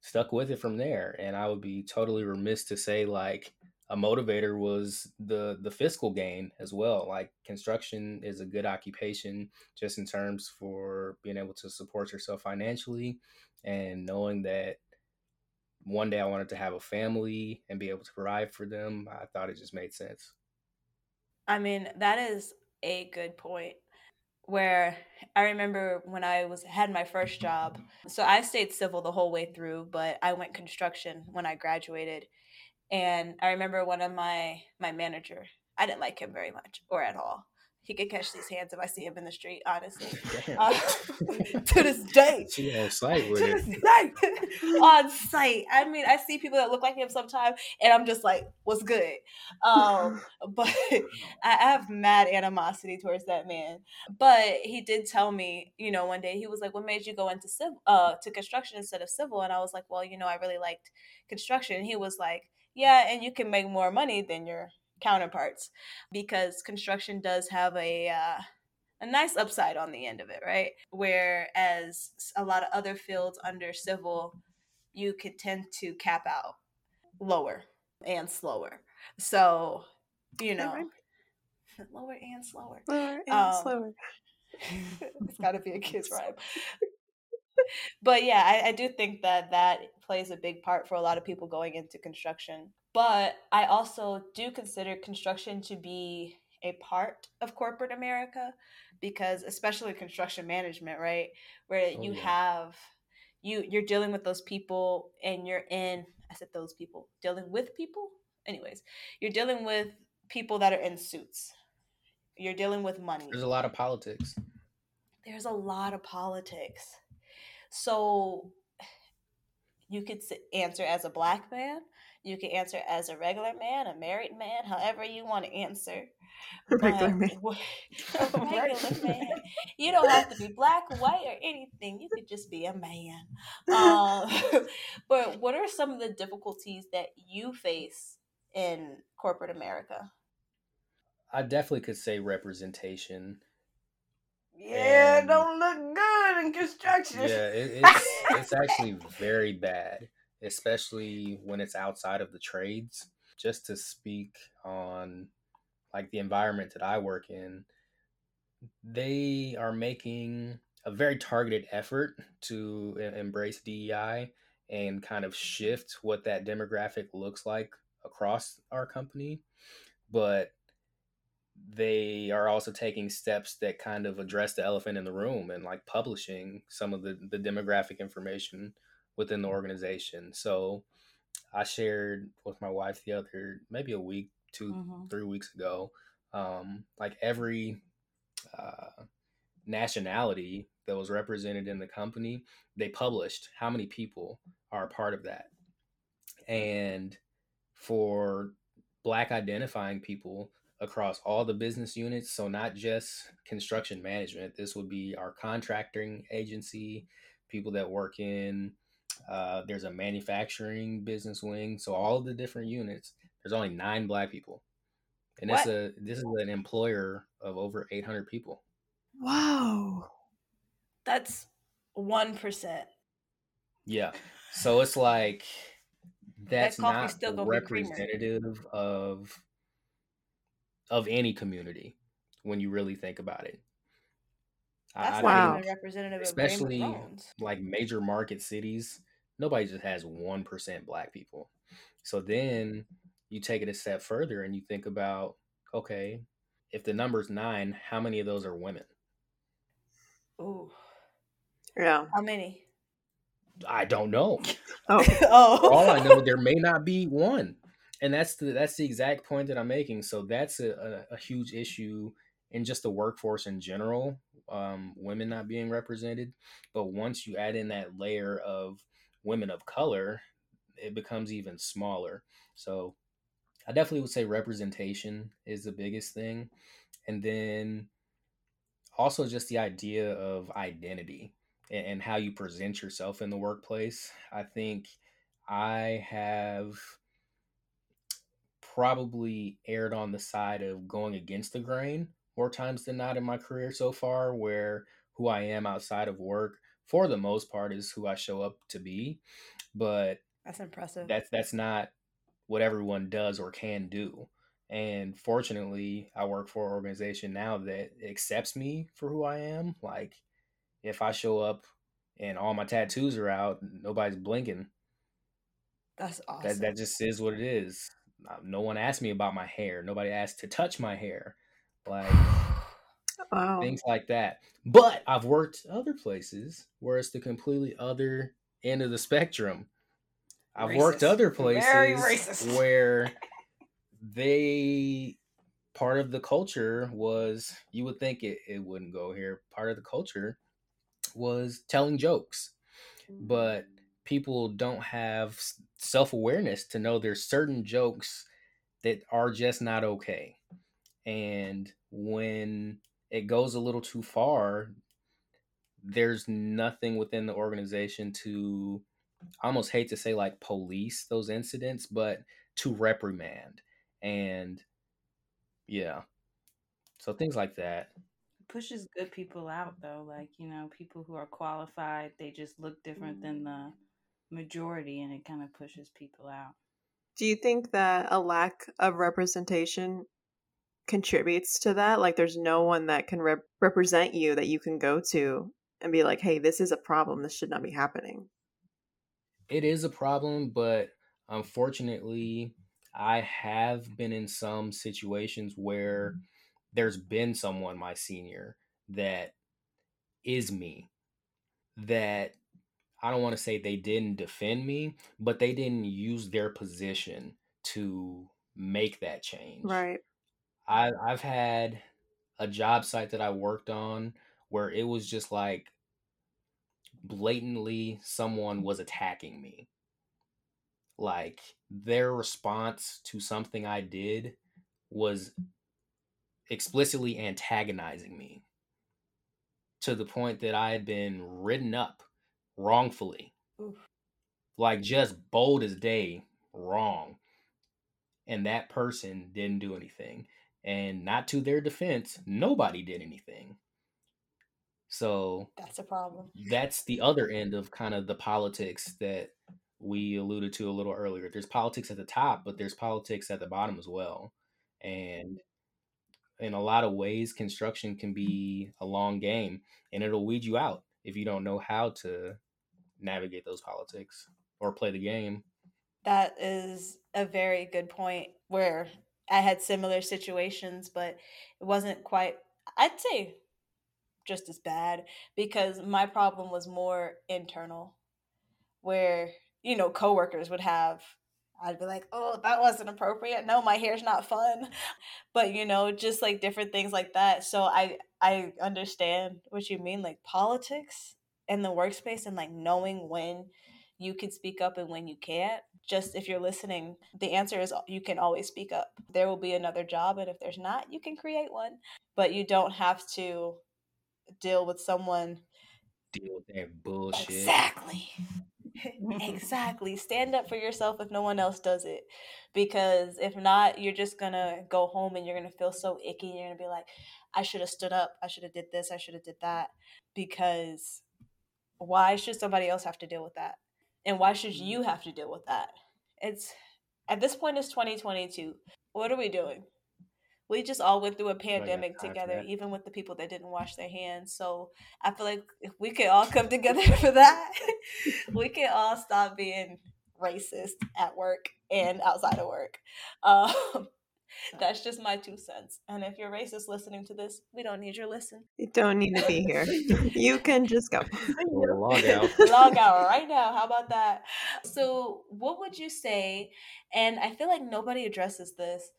stuck with it from there. And I would be totally remiss to say like a motivator was the the fiscal gain as well. Like construction is a good occupation just in terms for being able to support yourself financially and knowing that one day I wanted to have a family and be able to provide for them. I thought it just made sense. I mean, that is a good point. Where I remember when I was had my first job. So I stayed civil the whole way through, but I went construction when I graduated. And I remember one of my my manager. I didn't like him very much or at all. He could catch these hands if I see him in the street, honestly. *laughs* Uh, *laughs* to this day. she on *laughs* site with to it. this day on site. I mean, I see people that look like him sometimes, and I'm just like, "What's good?" Um, but I have mad animosity towards that man. But he did tell me, you know, one day he was like, "What made you go into civil, uh, to construction instead of civil?" And I was like, "Well, you know, I really liked construction." And he was like, "Yeah, and you can make more money than your counterparts because construction does have a." Uh, a nice upside on the end of it, right? Whereas a lot of other fields under civil, you could tend to cap out lower and slower. So, you know, *laughs* lower and slower. Slower and Um, slower. *laughs* it's got to be a kid's *laughs* rhyme. But yeah, I, I do think that that plays a big part for a lot of people going into construction. But I also do consider construction to be a part of corporate America because especially construction management, right? Where Oh, you yeah. have you you're dealing with those people and you're in I said those people, dealing with people. Anyways, you're dealing with people that are in suits. You're dealing with money. There's a lot of politics. there's a lot of politics. So you could answer as a black man, you can answer as a regular man, a married man, however you want to answer. *laughs* regular man. *laughs* regular man. *laughs* You don't have to be black, white, or anything. You could just be a man. Um, but what are some of the difficulties that you face in corporate America? I definitely could say representation. Yeah, and don't look good in construction. Yeah, it, *laughs* it's it's actually very bad, especially when it's outside of the trades. Just to speak on like the environment that I work in, they are making a very targeted effort to embrace DEI and kind of shift what that demographic looks like across our company. But they are also taking steps that kind of address the elephant in the room and like publishing some of the, the demographic information within the organization. So I shared with my wife the other maybe a week, 2 mm-hmm. three weeks ago, um, like every uh, nationality that was represented in the company, they published how many people are a part of that. And for black identifying people, across all the business units. So, not just construction management, this would be our contracting agency, people that work in, uh, there's a manufacturing business wing. So, all the different units, there's only nine black people. And it's a this is an employer of over 800 people. Wow. That's 1%. Yeah. So it's like that's that not representative of of any community when you really think about it. That's I, wow. representative especially like major market cities. Nobody just has one percent black people. So then you take it a step further and you think about okay, if the number's nine, how many of those are women? Oh, yeah. How many? I don't know. *laughs* Oh, oh. All I know, there may not be one and that's the that's the exact point that I'm making. So that's a, a, a huge issue in just the workforce in general, um, women not being represented. But once you add in that layer of women of color, it becomes even smaller. So I definitely would say representation is the biggest thing, and then also just the idea of identity and, and how you present yourself in the workplace. I think I have probably erred on the side of going against the grain more times than not in my career so far, where who I am outside of work, for the most part, is who I show up to be. But that's impressive. That's that's not what everyone does or can do. And fortunately, I work for an organization now that accepts me for who I am. Like, if I show up and all my tattoos are out, nobody's blinking. That's awesome. That that just is what it is. No one asked me about my hair. Nobody asked to touch my hair. Like *sighs* wow. things like that. But I've worked other places where it's the completely other end of the spectrum. I've racist. worked other places *laughs* where they part of the culture was you would think it, it wouldn't go here. Part of the culture was telling jokes. But people don't have self awareness to know there's certain jokes that are just not okay. And when it goes a little too far, there's nothing within the organization to I almost hate to say like police those incidents, but to reprimand. And yeah. So things like that. Pushes good people out though. Like, you know, people who are qualified, they just look different than mm-hmm. the majority and it kind of pushes people out. Do you think that a lack of representation contributes to that? Like, there's no one that can rep- represent you that you can go to and be like, hey, this is a problem. This should not be happening. It is a problem, but unfortunately, I have been in some situations where mm-hmm. there's been someone, my senior, that is me, that I don't want to say they didn't defend me, but they didn't use their position to make that change. Right. I, I've had a job site that I worked on where it was just like blatantly someone was attacking me. Like their response to something I did was explicitly antagonizing me to the point that I had been written up wrongfully. Oof. Like just bold as day, wrong. And that person didn't do anything. And not to their defense, nobody did anything. So that's a problem. That's the other end of kind of the politics that we alluded to a little earlier. There's politics at the top, but there's politics at the bottom as well. And in a lot of ways, construction can be a long game and it'll weed you out if you don't know how to navigate those politics or play the game. That is a very good point where I had similar situations, but it wasn't quite, I'd say just as bad because my problem was more internal where, you know, coworkers would have I'd be like, oh, that wasn't appropriate. No, my hair's not fun. *laughs* But you know, just like different things like that. So I I understand what you mean, like politics in the workspace and like knowing when you can speak up and when you can't. Just if you're listening, the answer is you can always speak up. There will be another job, and if there's not, you can create one. But you don't have to deal with someone. Deal with that bullshit. Exactly. *laughs* exactly. Stand up for yourself if no one else does it. Because if not, you're just gonna go home and you're gonna feel so icky. You're gonna be like, I should have stood up. I should have did this. I should have did that. Because why should somebody else have to deal with that? And why should you have to deal with that? It's at this point it's 2022. What are we doing? we just all went through a pandemic together, even with the people that didn't wash their hands. So I feel like if we could all come *laughs* together for that, *laughs* we can all stop being racist at work and outside of work. *laughs* Um, that's just my two cents. And if you're racist listening to this, we don't need your listen. You don't need to be here. *laughs* you can just go. log out. *laughs* log out right now. How about that? So, what would you say? And I feel like nobody addresses this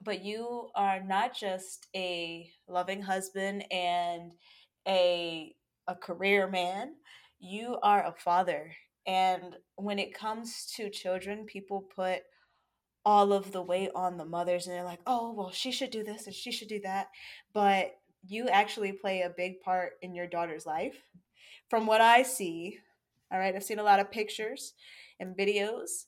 but you are not just a loving husband and a a career man you are a father and when it comes to children people put all of the weight on the mothers and they're like oh well she should do this and she should do that but you actually play a big part in your daughter's life from what i see all right i've seen a lot of pictures and videos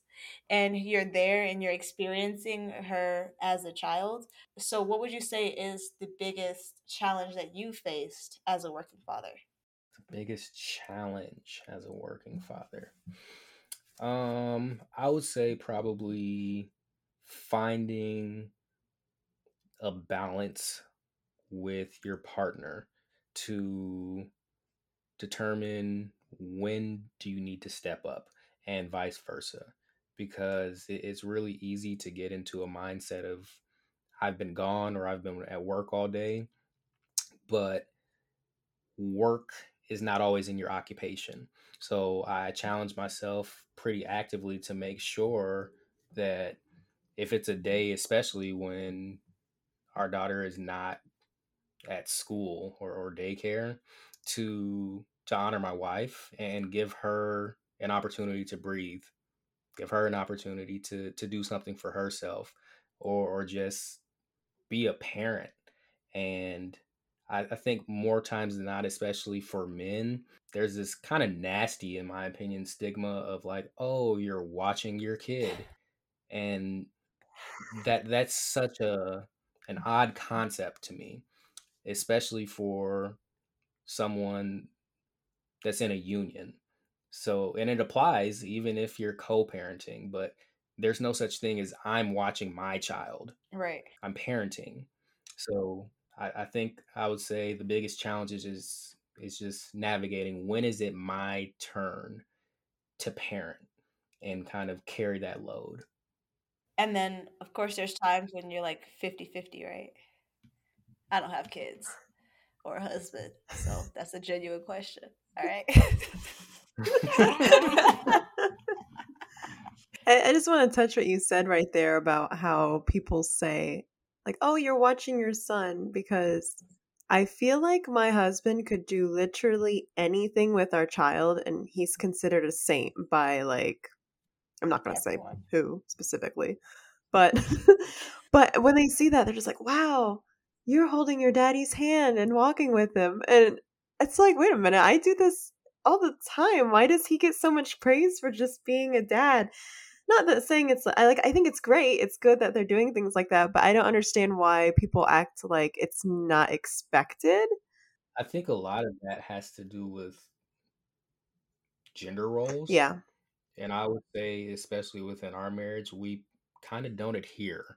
and you're there and you're experiencing her as a child. So, what would you say is the biggest challenge that you faced as a working father? The biggest challenge as a working father. Um, I would say probably finding a balance with your partner to determine when do you need to step up and vice versa because it's really easy to get into a mindset of I've been gone or I've been at work all day, but work is not always in your occupation. So I challenge myself pretty actively to make sure that if it's a day, especially when our daughter is not at school or, or daycare, to to honor my wife and give her an opportunity to breathe give her an opportunity to to do something for herself or or just be a parent. And I, I think more times than not especially for men there's this kind of nasty in my opinion stigma of like oh you're watching your kid. And that that's such a an odd concept to me especially for someone that's in a union so, and it applies even if you're co parenting, but there's no such thing as I'm watching my child. Right. I'm parenting. So, I, I think I would say the biggest challenge is, is is just navigating when is it my turn to parent and kind of carry that load. And then, of course, there's times when you're like 50 50, right? I don't have kids or a husband. So *laughs* that's a genuine question. All right. *laughs* I, I just want to touch what you said right there about how people say, like, oh, you're watching your son because I feel like my husband could do literally anything with our child, and he's considered a saint by like I'm not going to say who specifically, but *laughs* but when they see that, they're just like, "Wow, you're holding your daddy's hand and walking with him," and it's like, wait a minute, I do this all the time. Why does he get so much praise for just being a dad? Not that saying it's I like I think it's great. It's good that they're doing things like that, but I don't understand why people act like it's not expected. I think a lot of that has to do with gender roles. Yeah. And I would say, especially within our marriage, we kind of don't adhere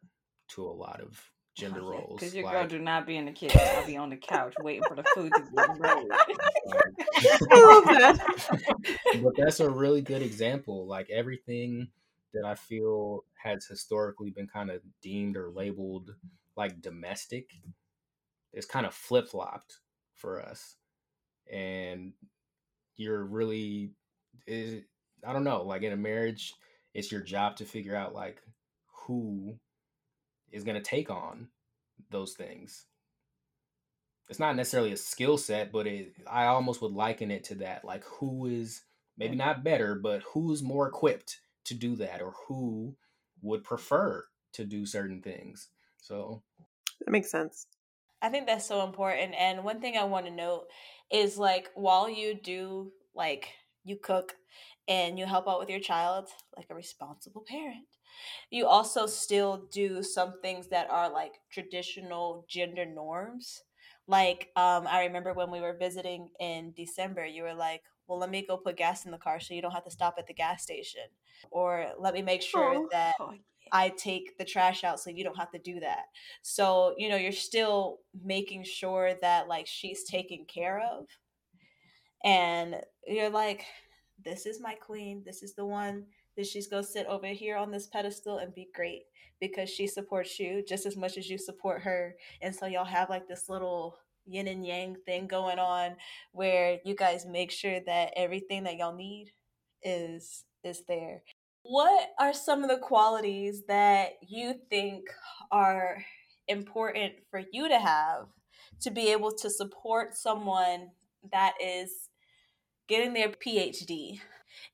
to a lot of gender oh, roles. Because your girl do not be in the kitchen. I'll be on the couch waiting for the food to. *laughs* *laughs* I love that. *laughs* but that's a really good example. Like everything that I feel has historically been kind of deemed or labeled like domestic is kind of flip flopped for us. And you're really, is, I don't know, like in a marriage, it's your job to figure out like who is going to take on those things. It's not necessarily a skill set, but it, I almost would liken it to that. Like who is maybe not better, but who's more equipped to do that or who would prefer to do certain things. So That makes sense. I think that's so important. And one thing I want to note is like while you do like you cook and you help out with your child like a responsible parent, you also still do some things that are like traditional gender norms. Like um I remember when we were visiting in December, you were like, "Well, let me go put gas in the car so you don't have to stop at the gas station." Or let me make sure Aw. that Oh, yeah. I take the trash out so you don't have to do that. So, you know, you're still making sure that like she's taken care of. And you're like, this is my queen. This is the one that she's going to sit over here on this pedestal and be great because she supports you just as much as you support her. And so y'all have like this little yin and yang thing going on where you guys make sure that everything that y'all need is is there. What are some of the qualities that you think are important for you to have to be able to support someone that is getting their PhD?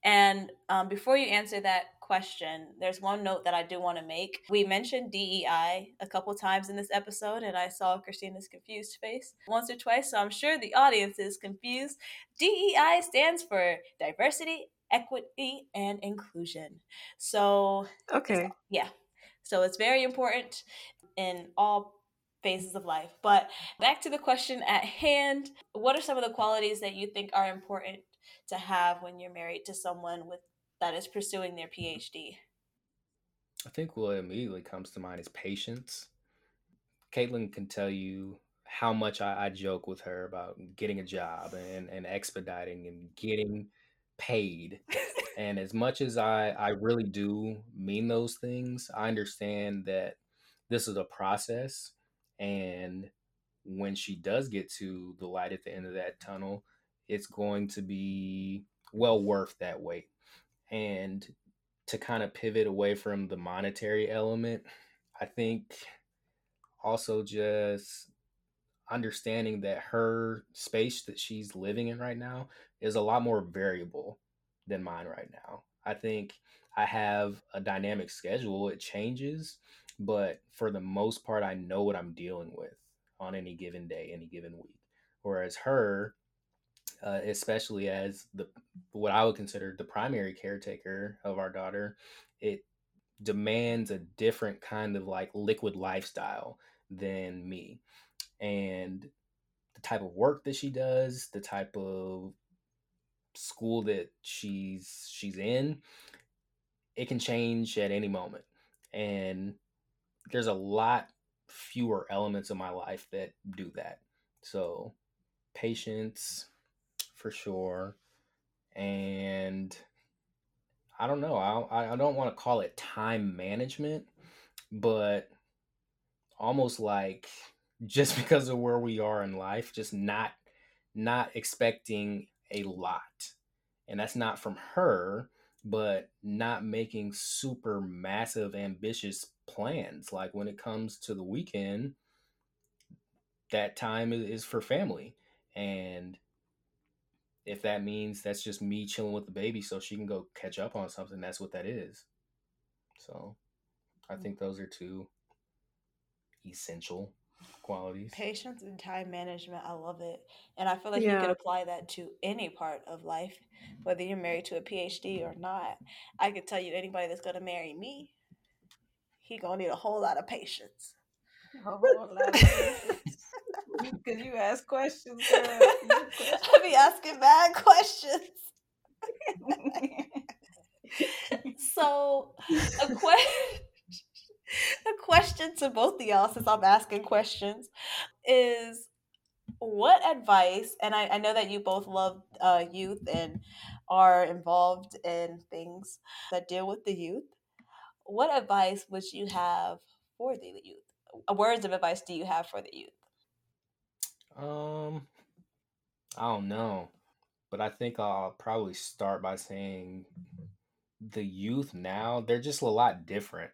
And um, before you answer that question, there's one note that I do want to make. We mentioned DEI a couple times in this episode, and I saw Christina's confused face once or twice, so I'm sure the audience is confused. DEI stands for diversity, equity, and inclusion. So, Okay. yeah. So it's very important in all phases of life. But back to the question at hand, what are some of the qualities that you think are important to have when you're married to someone with that is pursuing their PhD? I think what immediately comes to mind is patience. Caitlin can tell you how much I, I joke with her about getting a job and, and expediting and getting paid. *laughs* And as much as I, I really do mean those things, I understand that this is a process. And when she does get to the light at the end of that tunnel, it's going to be well worth that wait. And to kind of pivot away from the monetary element, I think also just understanding that her space that she's living in right now is a lot more variable than mine right now. I think I have a dynamic schedule, it changes, but for the most part, I know what I'm dealing with on any given day, any given week. Whereas her, uh, especially as the what I would consider the primary caretaker of our daughter, it demands a different kind of like liquid lifestyle than me. And the type of work that she does, the type of school that she's she's in, it can change at any moment. And there's a lot fewer elements of my life that do that. So patience for sure. And I don't know. I I don't want to call it time management, but almost like just *laughs* because of where we are in life, just not not expecting a lot. And that's not from her, but not making super massive ambitious plans. Like when it comes to the weekend, that time is for family. And if that means that's just me chilling with the baby so she can go catch up on something, that's what that is. So I mm. think those are two essential qualities. Patience and time management. I love it. And I feel like yeah. you could apply that to any part of life, whether you're married to a PhD or not. I could tell you anybody that's going to marry me, he going to need a whole lot of patience. A whole lot of patience. *laughs* Because you ask questions, girl. *laughs* I be asking bad questions. *laughs* so, a question. A question to both of y'all, since I'm asking questions, is what advice? And I, I know that you both love uh, youth and are involved in things that deal with the youth. What advice would you have for the youth? Words of advice do you have for the youth? Um, I don't know, but I think I'll probably start by saying the youth now they're just a lot different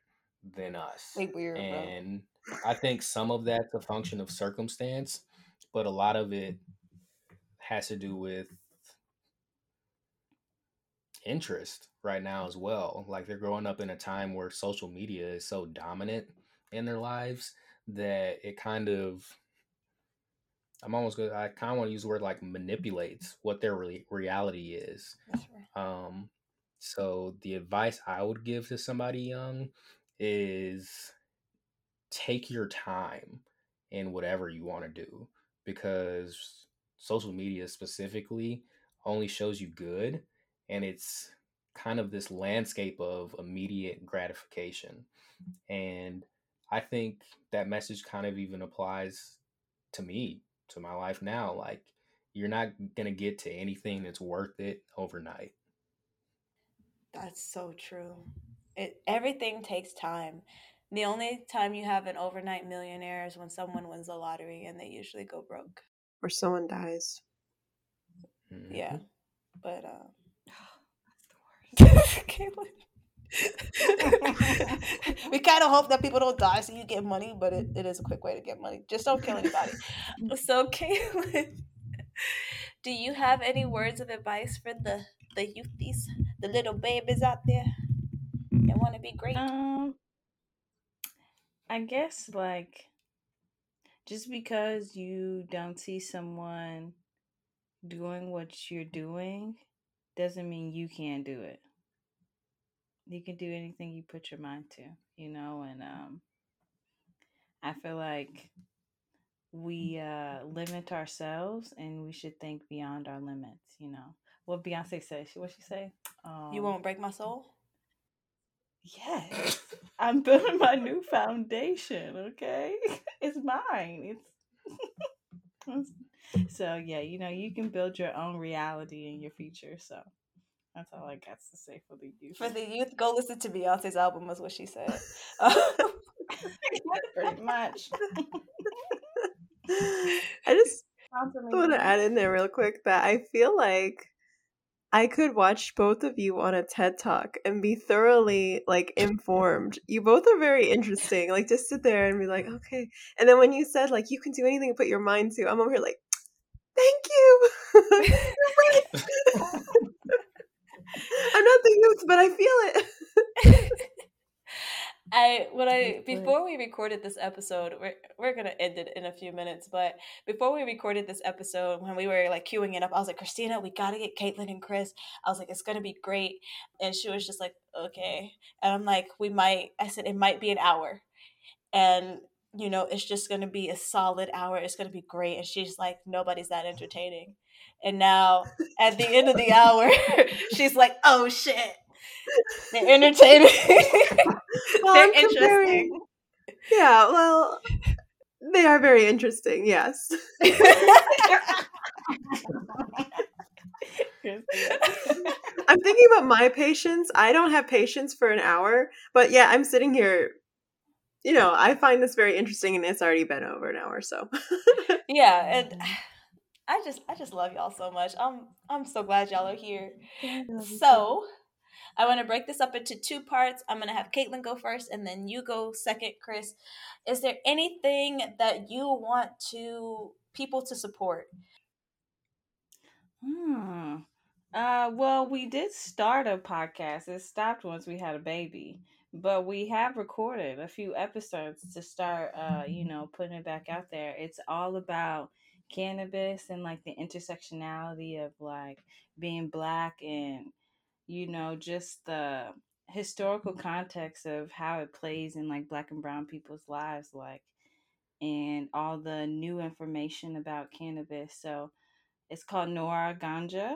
than us. They weird, and bro. I think some of that's a function of circumstance, but a lot of it has to do with interest right now as well. Like they're growing up in a time where social media is so dominant in their lives that it kind of I'm almost good. I kind of want to use the word like manipulates what their re- reality is. Um, so the advice I would give to somebody young is take your time in whatever you want to do because social media specifically only shows you good and it's kind of this landscape of immediate gratification. And I think that message kind of even applies to me to my life now. Like you're not gonna get to anything that's worth it overnight. That's so true. It everything takes time. The only time you have an overnight millionaire is when someone wins the lottery and they usually go broke. Or someone dies. Mm-hmm. Yeah. But uh *sighs* that's the worst. *laughs* *laughs* we kind of hope that people don't die so you get money, but it, it is a quick way to get money. Just don't kill anybody. *laughs* so, Caitlin, *laughs* do you have any words of advice for the the youthies, the little babies out there that want to be great? Um, I guess like just because you don't see someone doing what you're doing doesn't mean you can't do it you can do anything you put your mind to, you know, and um I feel like we uh limit ourselves and we should think beyond our limits, you know. What Beyonce said, what she say? Um, you won't break my soul? Yes. I'm building my new foundation, okay? *laughs* It's mine. *laughs* It's so yeah, you know, you can build your own reality in your future. So that's all I got to say for the youth. For the youth, go listen to Beyonce's album, was what she said. *laughs* *laughs* Pretty much. I just want to add in there real quick that I feel like I could watch both of you on a TED Talk and be thoroughly like informed. You both are very interesting. Like just sit there and be like, okay. And then when you said like you can do anything and put your mind to, I'm over here like, thank you. *laughs* I'm not the youth, but I feel it. *laughs* I when I before we recorded this episode, we're we're gonna end it in a few minutes, but before we recorded this episode, when we were like queuing it up, I was like, Christina, we gotta get Caitlin and Kris. I was like, it's gonna be great, and she was just like, okay, and I'm like, we might. I said it might be an hour, and you know, it's just gonna be a solid hour. It's gonna be great, and she's like, nobody's that entertaining. And now at the end of the hour, *laughs* she's like, oh shit. They're entertaining. *laughs* well, They're interesting. Yeah, well, they are very interesting, yes. *laughs* I'm thinking about my patience. I don't have patience for an hour, but yeah, I'm sitting here. You know, I find this very interesting, and it's already been over an hour. So, yeah, and I just I just love y'all so much. I'm I'm so glad y'all are here. So I want to break this up into two parts. I'm going to have Caitlin go first and then you go second, Kris. Is there anything that you want to people to support? Hmm. Uh, well, we did start a podcast. It stopped once we had a baby, but we have recorded a few episodes to start. Uh, you know, putting it back out there. It's all about cannabis and like the intersectionality of like being black and you know just the historical context of how it plays in like black and brown people's lives like and all the new information about cannabis so it's called Noire Ganja.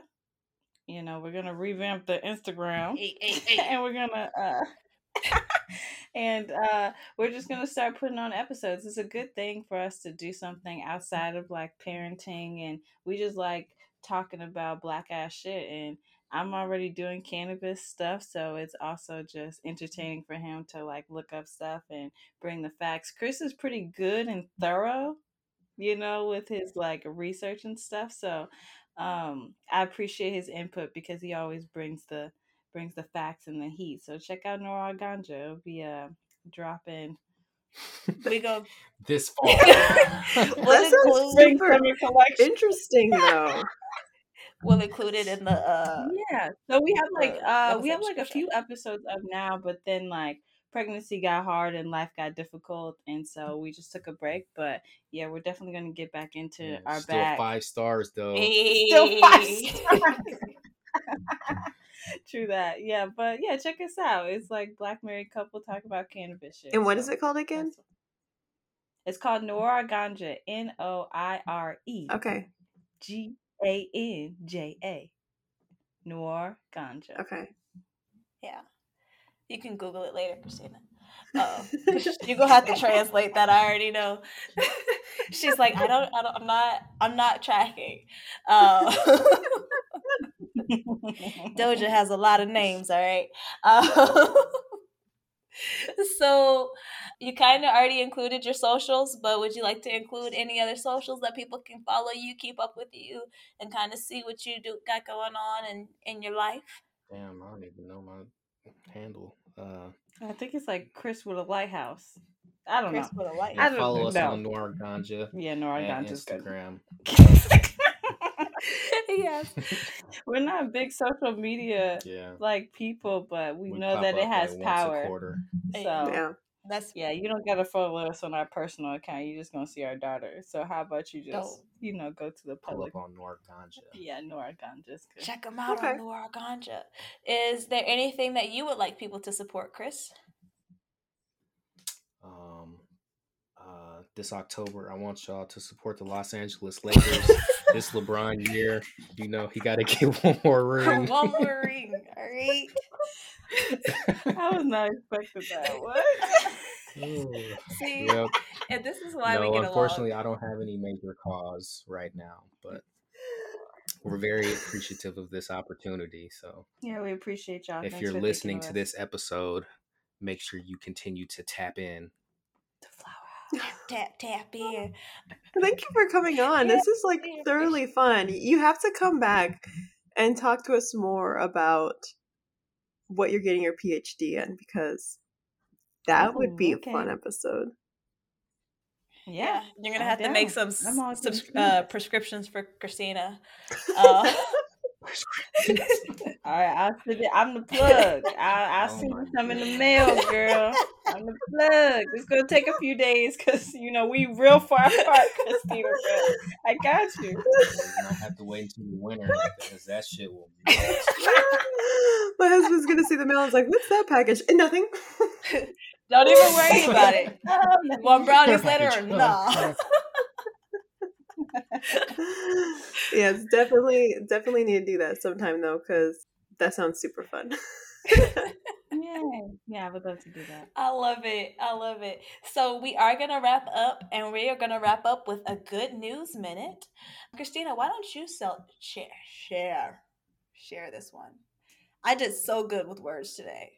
You know, we're gonna revamp the Instagram, Hey, hey, *laughs* hey. and we're gonna uh, *laughs* *laughs* and uh, we're just gonna start putting on episodes. It's a good thing for us to do something outside of like parenting, and we just like talking about black ass shit. And I'm already doing cannabis stuff, so it's also just entertaining for him to like look up stuff and bring the facts. Kris is pretty good and thorough you know, with his like research and stuff. So um I appreciate his input because he always brings the brings the facts and the heat. So check out Noire Ganja. It'll be a uh, dropping we go *laughs* this *laughs* fall. we'll spring summer collection. Interesting though. *laughs* we'll include it in the uh Yeah. So we have like uh we have like a few episodes up now, but then like pregnancy got hard and life got difficult and so we just took a break. But yeah, we're definitely gonna get back into Yeah, our Still bag. five stars though. Still five stars. *laughs* True that. Yeah, but yeah, check us out. It's like black married couple talk about cannabis shit. And what is so it called again? It's called Noire Ganja. N O I R E Okay. G A N J A. Noire Ganja. Okay. Yeah. You can Google it later, Christina. Uh, you're *laughs* *laughs* gonna have to translate that. I already know. She's like, I don't, I don't, I'm not, I'm not tracking. Uh, Doja has a lot of names. All right. Uh, *laughs* so you kind of already included your socials, but would you like to include any other socials that people can follow you, keep up with you, and kind of see what you do got going on in in your life? Damn, I don't even know my handle. Uh, I think it's like Kris with a lighthouse. I don't know. Kris know. with a light. I yeah, don't follow us know. on Noire Ganja Yeah, Nora and Ganja's. Instagram. *laughs* yes. *laughs* We're not big social media Yeah, like people, but we, know that it up, has like, once a power. quarter. So Yeah. That's yeah, you don't gotta follow us on our personal account. You're just gonna see our daughter. So how about you oh. just Dope. you know go to the Pull public? up on Noire Ganja. Yeah, Noire Ganja's good. check them out Okay. on Noire Ganja. Is there anything that you would like people to support, Kris? Uh, this October, I want y'all to support the Los Angeles Lakers. *laughs* this LeBron year, you know, he got to get *laughs* one more *laughs* ring. One more ring, all right? I was not expecting that. What? Ooh, See, yep. and this is why no, we get unfortunately, along. I don't have any major cause right now, but we're very appreciative of this opportunity. So, yeah, we appreciate y'all. if Thanks you're listening to us. this episode, make sure you continue to tap in. The flower house. Tap tap in. Thank you for coming on. This is like thoroughly fun. You have to come back and talk to us more about what you're getting your PhD in because that would be okay. a fun episode. Yeah, Yeah, you're gonna I'm have to make some some uh, prescriptions for Christina. Uh, *laughs* *laughs* All right, I'll send it. I'm the plug. I, I'll Oh send my you some in the mail, *laughs* girl. I'm the plug. It's gonna take a few days because you know we real far *laughs* apart, Christina. But I got you. You don't have to wait until the winter because that shit will. Be My husband's gonna see the mail and is like, "What's that package?" And nothing. don't even worry about it. One brownies later, or Package. *laughs* yes, definitely, definitely need to do that sometime though, because that sounds super fun. *laughs* Yeah, yeah, I would love to do that. I love it. I love it. So we are gonna wrap up, and we are gonna wrap up with a good news minute. Christina, why don't you sell share share share this one? I did so good with words today,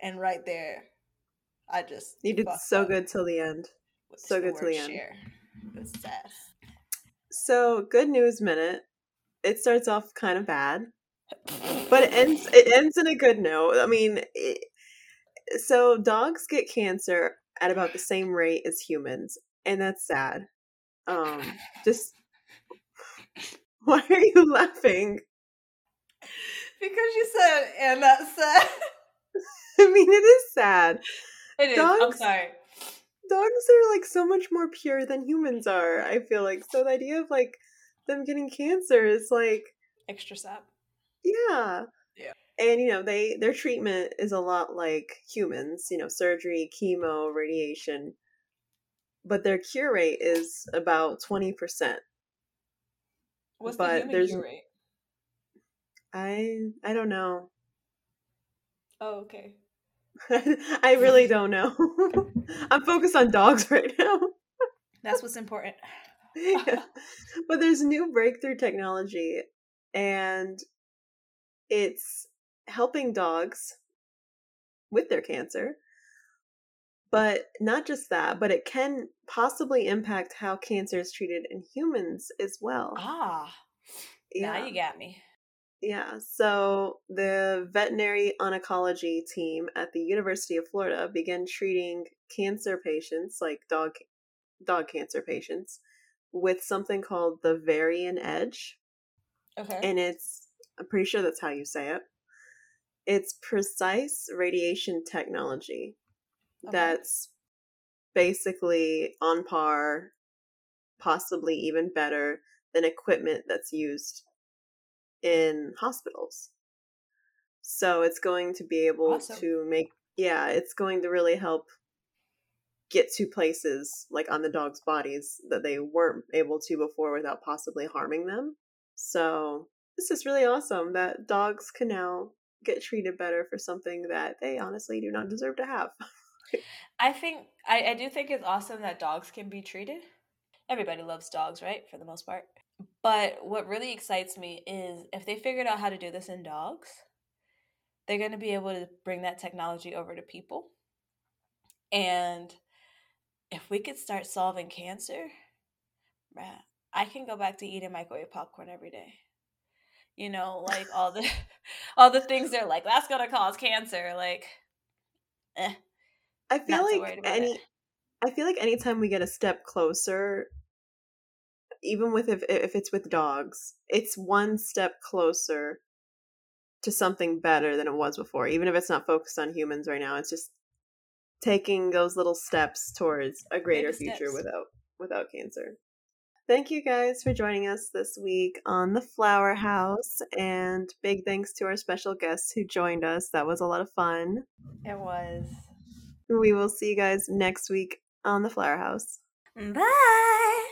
and right there, I just You did so up good till the end. so good till the end. Share. Sad. So, good news minute. It starts off kind of bad. but it ends it ends in a good note. I mean, it, so dogs get cancer at about the same rate as humans, and that's sad. Um, just *laughs* why are you laughing? Because you said, and that's sad. *laughs* I mean, it is sad. It is. I'm sorry. Dogs are like so much more pure than humans are. I feel like so the idea of like them getting cancer is like Extra sap. yeah Yeah. and you know they their treatment is a lot like humans you know surgery chemo radiation but their cure rate is about 20% What's But the human there's- cure rate? i i don't know Oh, okay. *laughs* i really don't know *laughs* i'm focused on dogs *laughs* right now That's what's important. Yeah. but there's new breakthrough technology and it's helping dogs with their cancer but not just that but it can possibly impact how cancer is treated in humans as well Ah, now you got me. Yeah, so the veterinary oncology team at the University of Florida began treating cancer patients, like dog dog cancer patients, with something called the Varian Edge, Okay. and it's I'm pretty sure that's how you say it. It's precise radiation technology Okay. that's basically on par, possibly even better than equipment that's used in hospitals. So it's going to be able Awesome. to make, yeah, it's going to really help get to places like on the dog's bodies that they weren't able to before without possibly harming them. So this is really awesome that dogs can now get treated better for something that they honestly do not deserve to have. *laughs* I think I, I do think it's awesome that dogs can be treated. Everybody loves dogs, right? For the most part. But what really excites me is if they figured out how to do this in dogs, they're going to be able to bring that technology over to people. And if we could start solving cancer, bruh, I can go back to eating microwave popcorn every day. You know, like all the *laughs* *laughs* all the things they're like that's going to cause cancer, like eh. I feel like any it. I feel like anytime we get a step closer, even with if if it's with dogs, it's one step closer to something better than it was before. Even if it's not focused on humans right now, it's just taking those little steps towards a greater Baby future steps. without without cancer. Thank you guys for joining us this week on the Flower House, and big thanks to our special guests who joined us. That was a lot of fun. It was. We will see you guys next week on the Flower House. Bye.